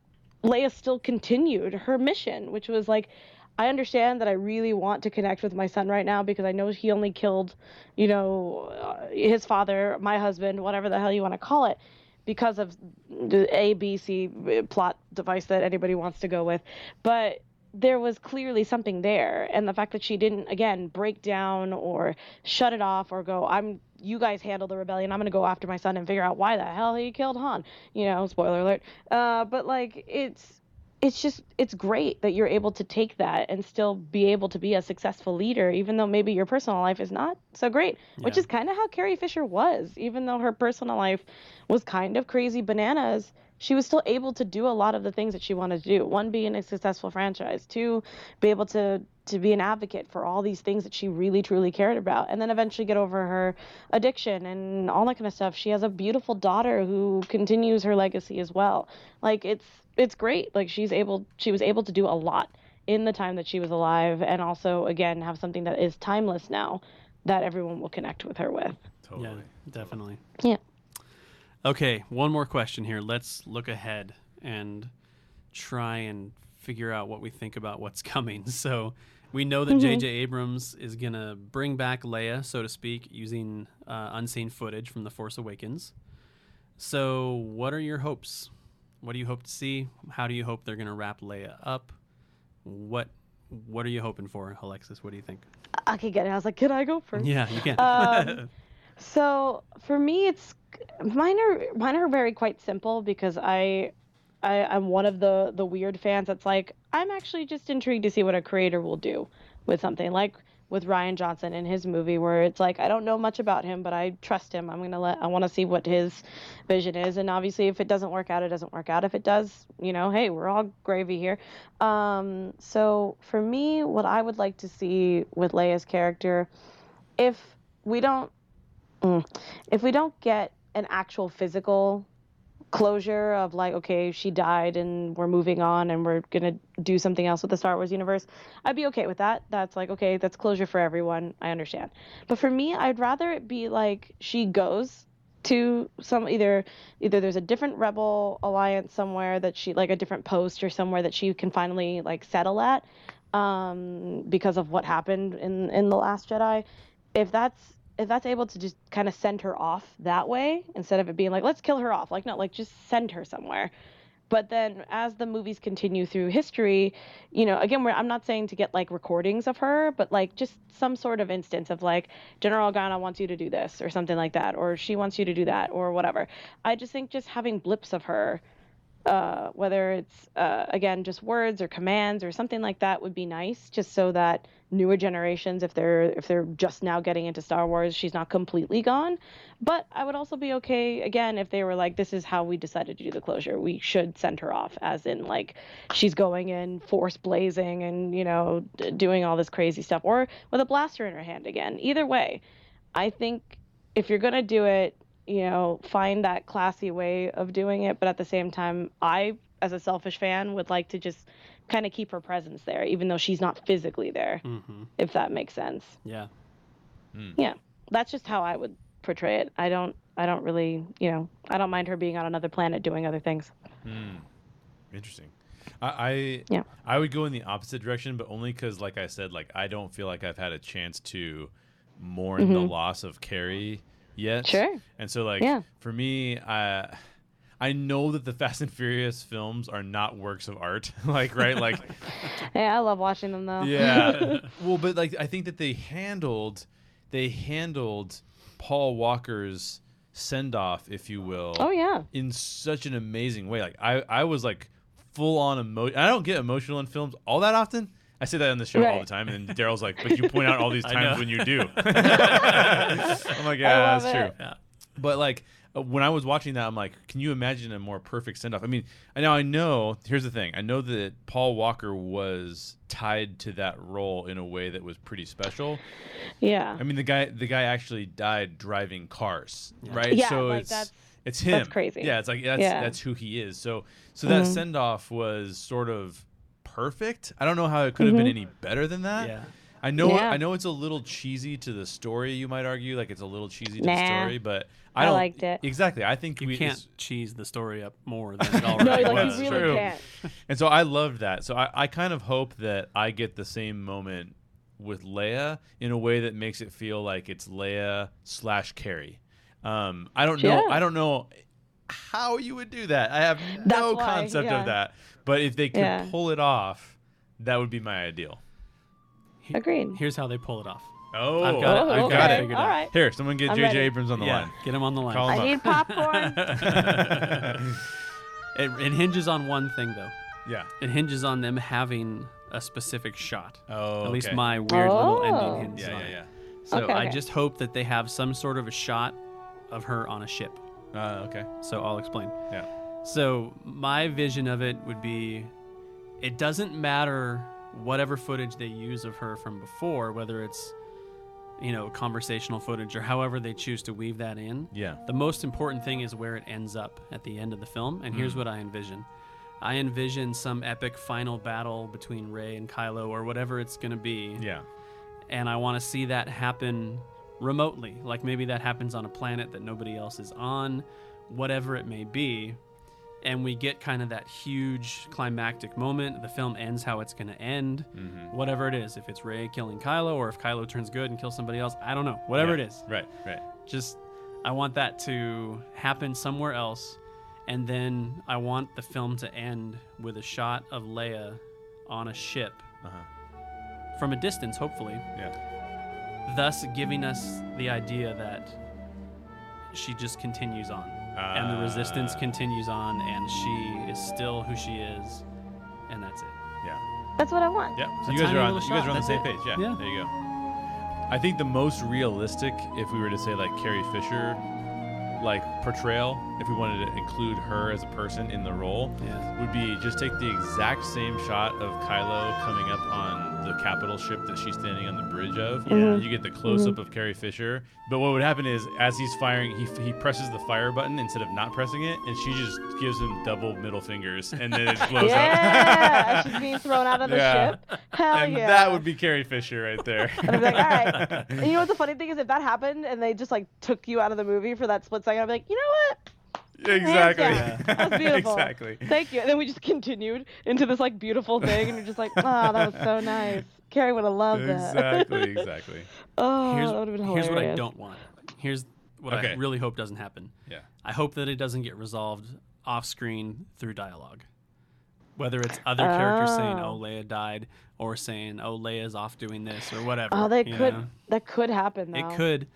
Leia still continued her mission, which was like I understand that I really want to connect with my son right now because I know he only killed, you know, uh, his father, my husband, whatever the hell you want to call it, because of the A, B, C uh, plot device that anybody wants to go with. But there was clearly something there. And the fact that she didn't, again, break down or shut it off or go, I'm, you guys handle the rebellion. I'm going to go after my son and figure out why the hell he killed Han. You know, spoiler alert. Uh, but like, it's, it's just it's great that you're able to take that and still be able to be a successful leader even though maybe your personal life is not so great which is kind of how carrie fisher was even though her personal life was kind of crazy bananas she was still able to do a lot of the things that she wanted to do. One being a successful franchise. Two be able to to be an advocate for all these things that she really truly cared about. And then eventually get over her addiction and all that kind of stuff. She has a beautiful daughter who continues her legacy as well. Like it's it's great. Like she's able she was able to do a lot in the time that she was alive and also again have something that is timeless now that everyone will connect with her with. Totally. Yeah, definitely. yeah Okay, one more question here. Let's look ahead and try and figure out what we think about what's coming. So, we know that J.J. Abrams is going to bring back Leia, so to speak, using uh, unseen footage from The Force Awakens. So, what are your hopes? What do you hope to see? How do you hope they're going to wrap Leia up? What What are you hoping for, Alexis? What do you think? i could get it i was like can i go first Yeah, you can. Um, So for me, it's mine are mine are very quite simple because I, I I'm one of the the weird fans that's like I'm actually just intrigued to see what a creator will do with something like with Rian Johnson in his movie where it's like I don't know much about him but I trust him. I'm gonna let I want to see what his vision is and obviously if it doesn't work out it doesn't work out. If it does, you know, hey, we're all gravy here. Um, so for me, what I would like to see with Leia's character, if we don't Mm. If we don't get an actual physical closure of like, okay, she died and we're moving on and we're gonna do something else with the Star Wars universe, I'd be okay with that. That's like, okay, that's closure for everyone. I understand. But for me, I'd rather it be like she goes to some either either there's a different rebel alliance somewhere that she like a different post or somewhere that she can finally like settle at um because of what happened in in the last jedi if that's if that's able to just kind of send her off that way instead of it being like let's kill her off. Like no like just send her somewhere. But then as the movies continue through history you know again i'm not saying to get like recordings of her but like just some sort of instance of like general Organa wants you to do this or something like that or she wants you to do that or whatever. I just think just having blips of her uh, whether it's uh, again just words or commands or something like that would be nice just so that newer generations if they're if they're just now getting into star wars she's not completely gone. But i would also be okay again if they were like this is how we decided to do the closure. We should send her off as in like she's going in force blazing and you know d- doing all this crazy stuff or with a blaster in her hand again. Either way i think if you're going to do it you know, find that classy way of doing it. But at the same time, I, as a selfish fan, would like to just kind of keep her presence there, even though she's not physically there, hmm if that makes sense. Yeah. Yeah, that's just how I would portray it. I don't, I don't really, you know, I don't mind her being on another planet doing other things. Hmm. Interesting. I, I Yeah. I would go in the opposite direction, but only because, like I said, like I don't feel like I've had a chance to mourn the loss of Carrie yet. Mm-hmm. Sure. And so, like, Yeah. for me, I I know that the Fast and Furious films are not works of art. like, right? Like, Hey, I love watching them though. yeah. well, but like I think that they handled they handled Paul Walker's send off, if you will. oh yeah. in such an amazing way. Like I, I was like full on emotion. I don't get emotional in films all that often. I say that on the show all the time, and Daryl's like, "But you point out all these times when you do." I'm like, "Yeah, love that's true." Yeah. But like when I was watching that, I'm like, "Can you imagine a more perfect send off?" I mean, I know, I know. Here's the thing: I know that Paul Walker was tied to that role in a way that was pretty special. Yeah. I mean, the guy the guy actually died driving cars, right? Yeah, so like, it's that's- it's him. that's crazy. Yeah, it's like that's Yeah. that's who he is. So so that Mhm. send off was sort of perfect. I don't know how it could have been any better than that. Yeah. I know. Yeah. I know it's a little cheesy to the story. You might argue like it's a little cheesy to Nah. the story, but I I don't liked it. exactly. I think You we can't cheese the story up more than it no, like was. you really True. can't. And so I loved that. So I, I kind of hope that I get the same moment with Leia in a way that makes it feel like it's Leia slash Carrie. Um, I don't know. I don't know how you would do that. I have That's no why, concept yeah. of that. But if they could Yeah. pull it off, that would be my ideal. He- Agreed. Here's how they pull it off. Oh, I've got it. Oh, I've okay. got it figured All out. right. Here, someone get I'm J.J. ready. Abrams on the yeah, line. get him on the line. Call I him need popcorn. It, it hinges on one thing though. yeah. It hinges on them having a specific shot. Oh, At least okay. my weird little Oh. ending hinges Yeah, on yeah, it. yeah. So Okay, I okay. just hope that they have some sort of a shot of her on a ship. Uh, okay. So I'll explain. Yeah. So my vision of it would be it doesn't matter whatever footage they use of her from before, whether it's you know, conversational footage or however they choose to weave that in. Yeah. The most important thing is where it ends up at the end of the film, and Mm. here's what I envision. I envision some epic final battle between Rey and Kylo or whatever it's going to be Yeah. and I want to see that happen remotely. Like maybe that happens on a planet that nobody else is on, whatever it may be. And we get kind of that huge climactic moment. The film ends how it's going to end, Mm-hmm. whatever it is. If it's Rey killing Kylo or if Kylo turns good and kills somebody else, I don't know. Whatever Yeah. it is. Right. Right. Just, I want that to happen somewhere else. And then I want the film to end with a shot of Leia on a ship Uh-huh. from a distance, hopefully Yeah. thus giving us the idea that she just continues on and the resistance Ah. continues on and she is still who she is and that's it Yeah. That's what I want. Yeah. So you guys are on. You guys are on the same it. page. Yeah. Yeah. There you go. I think the most realistic, if we were to say like Carrie Fisher, like portrayal, if we wanted to include her as a person in the role, yeah would be just take the exact same shot of Kylo coming up on the capital ship that she's standing on the bridge of. Mm-hmm. Yeah. You get the close up mm-hmm. of Carrie Fisher. But what would happen is, as he's firing, he, he presses the fire button instead of not pressing it, and she just gives him double middle fingers, and then it blows Yeah, up. she's being thrown out of the Yeah. ship. Hell and yeah. that would be Carrie Fisher right there. And I'd be like, all right. And you know what the funny thing is? If that happened and they just like took you out of the movie for that split second, I'd be like, you know what? Exactly. Hands down. That was beautiful. exactly. Thank you. And then we just continued into this like beautiful thing, and you're just like, oh, that was so nice. Carrie would have loved that. Exactly. Exactly. oh, here's, that would have been hilarious. here's what i don't want here's what i really hope doesn't happen Yeah. i hope that it doesn't get resolved off screen through dialogue whether it's other characters saying Oh. oh leia died or saying oh leia's off doing this or whatever Oh, they could. know? That could happen though. It could.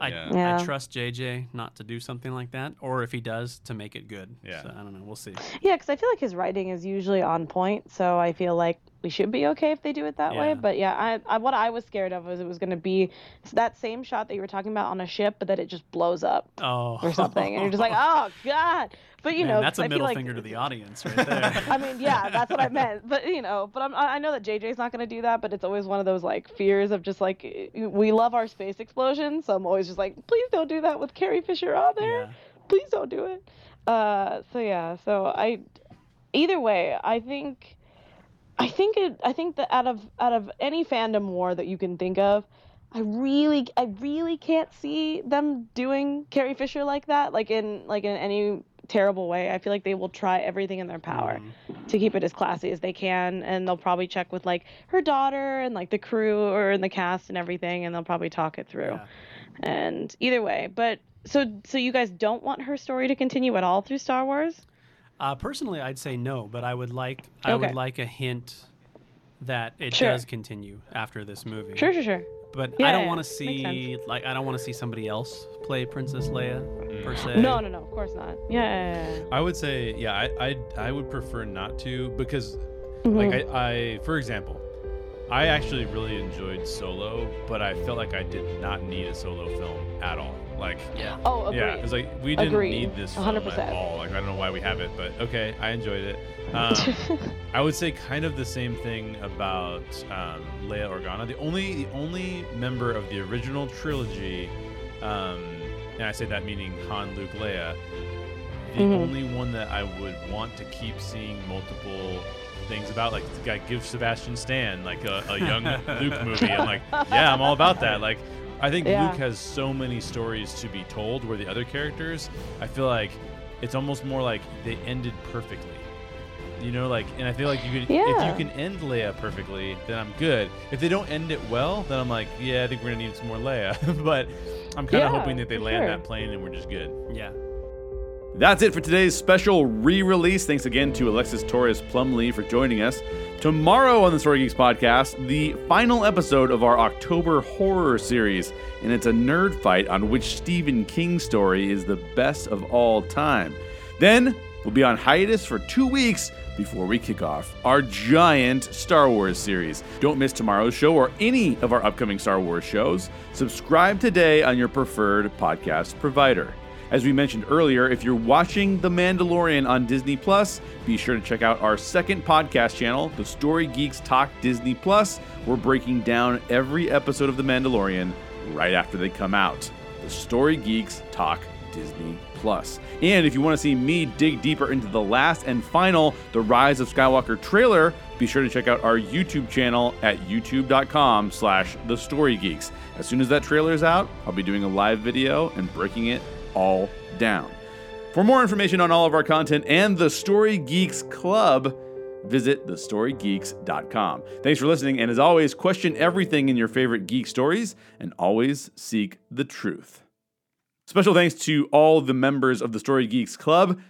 I, Yeah. Yeah. I trust JJ not to do something like that, or if he does, to make it good. Yeah. So I don't know. We'll see. Yeah, because I feel like his writing is usually on point, so I feel like we should be okay if they do it that Yeah. way. But yeah, I, I what I was scared of was it was going to be that same shot that you were talking about on a ship, but that it just blows up Oh. or something, and you're just like, oh god. But you Man, know, that's a I middle like- finger to the audience right there. I mean, yeah, that's what I meant. But you know, but I'm, I know that JJ's not going to do that. But it's always one of those like fears of just like eh, we love our space explosions, so I'm always just like, please don't do that with Carrie Fisher on there. yeah. Please don't do it. Uh, so yeah, so I, either way, I think, I think it, I think that out of out of any fandom war that you can think of. I really, I really can't see them doing Carrie Fisher like that, like in like in any terrible way. I feel like they will try everything in their power Mm-hmm. to keep it as classy as they can, and they'll probably check with like her daughter and like the crew or in the cast and everything, and they'll probably talk it through. Yeah. And either way, but so so you guys don't want her story to continue at all through Star Wars? Uh, personally, I'd say no, but I would like I Okay. would like a hint that it Sure. does continue after this movie. Sure, sure, sure. But I don't want to see like I don't want to see somebody else play Princess Leia per se. No, no, no, of course not. Yeah, yeah, yeah, yeah. I would say, yeah, I, I, I would prefer not to because, Mhm. like, I, I, for example, I actually really enjoyed Solo, but I felt like I did not need a solo film at all. Like, Yeah. Oh, agreed. yeah, it's like we didn't Agreed. need this film 100%. at all. Like, I don't know why we have it, but okay, I enjoyed it. Um, I would say kind of the same thing about um, Leia Organa. The only the only member of the original trilogy, um, and I say that meaning Han, Luke, Leia. The Mhm. only one that I would want to keep seeing multiple things about, like the guy give Sebastian Stan like a, a young Luke movie. I'm like, yeah, I'm all about that. Like, I think Yeah. Luke has so many stories to be told. Where the other characters, I feel like it's almost more like they ended perfectly. You know, like, and I feel like you could, if you can end Leia perfectly, then I'm good. If they don't end it well, then I'm like, yeah, I think we're gonna need some more Leia. but I'm kind of Yeah, hoping that they land sure. that plane and we're just good. Yeah. That's it for today's special re release. Thanks again to Alexis Torres Plumley for joining us. Tomorrow on the Story Geeks podcast, the final episode of our October horror series. And it's a nerd fight on which Stephen King story is the best of all time. Then we'll be on hiatus for two weeks before we kick off our giant Star Wars series. Don't miss tomorrow's show or any of our upcoming Star Wars shows. Subscribe today on your preferred podcast provider. As we mentioned earlier, if you're watching The Mandalorian on Disney Plus, be sure to check out our second podcast channel, The Story Geeks Talk Disney Plus. We're breaking down every episode of The Mandalorian right after they come out. The Story Geeks Talk Disney Plus. And if you want to see me dig deeper into the last and final The Rise of Skywalker trailer, be sure to check out our YouTube channel at youtube.com slash the story geeks. As soon as that trailer is out, I'll be doing a live video and breaking it all down. For more information on all of our content and the Story Geeks Club, visit thestorygeeks.com. Thanks for listening, and as always, question everything in your favorite geek stories and always seek the truth. Special thanks to all the members of the Story Geeks Club.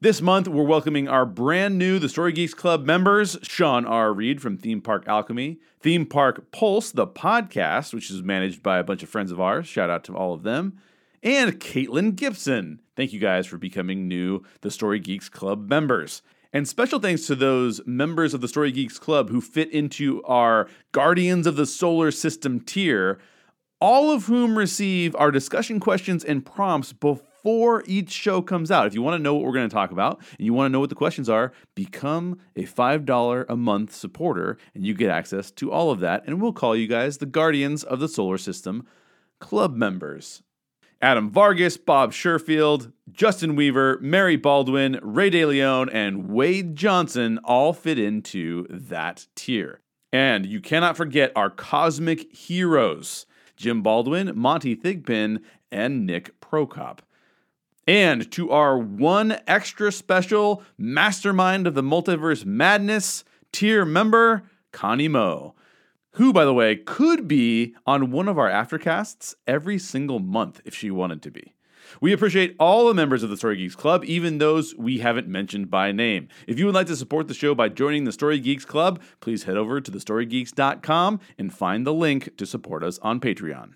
This month, we're welcoming our brand new The Story Geeks Club members Sean R. Reed from Theme Park Alchemy, Theme Park Pulse, the podcast, which is managed by a bunch of friends of ours. Shout out to all of them. And Caitlin Gibson. Thank you guys for becoming new The Story Geeks Club members. And special thanks to those members of the Story Geeks Club who fit into our Guardians of the Solar System tier all of whom receive our discussion questions and prompts before each show comes out. If you want to know what we're going to talk about and you want to know what the questions are, become a $5 a month supporter and you get access to all of that. And we'll call you guys the Guardians of the Solar System Club members. Adam Vargas, Bob Sherfield, Justin Weaver, Mary Baldwin, Ray DeLeon, and Wade Johnson all fit into that tier. And you cannot forget our cosmic heroes Jim Baldwin, Monty Thigpen, and Nick Prokop. And to our one extra special mastermind of the multiverse madness tier member, Connie Moe, who, by the way, could be on one of our aftercasts every single month if she wanted to be. We appreciate all the members of the Story Geeks Club, even those we haven't mentioned by name. If you would like to support the show by joining the Story Geeks Club, please head over to thestorygeeks.com and find the link to support us on Patreon.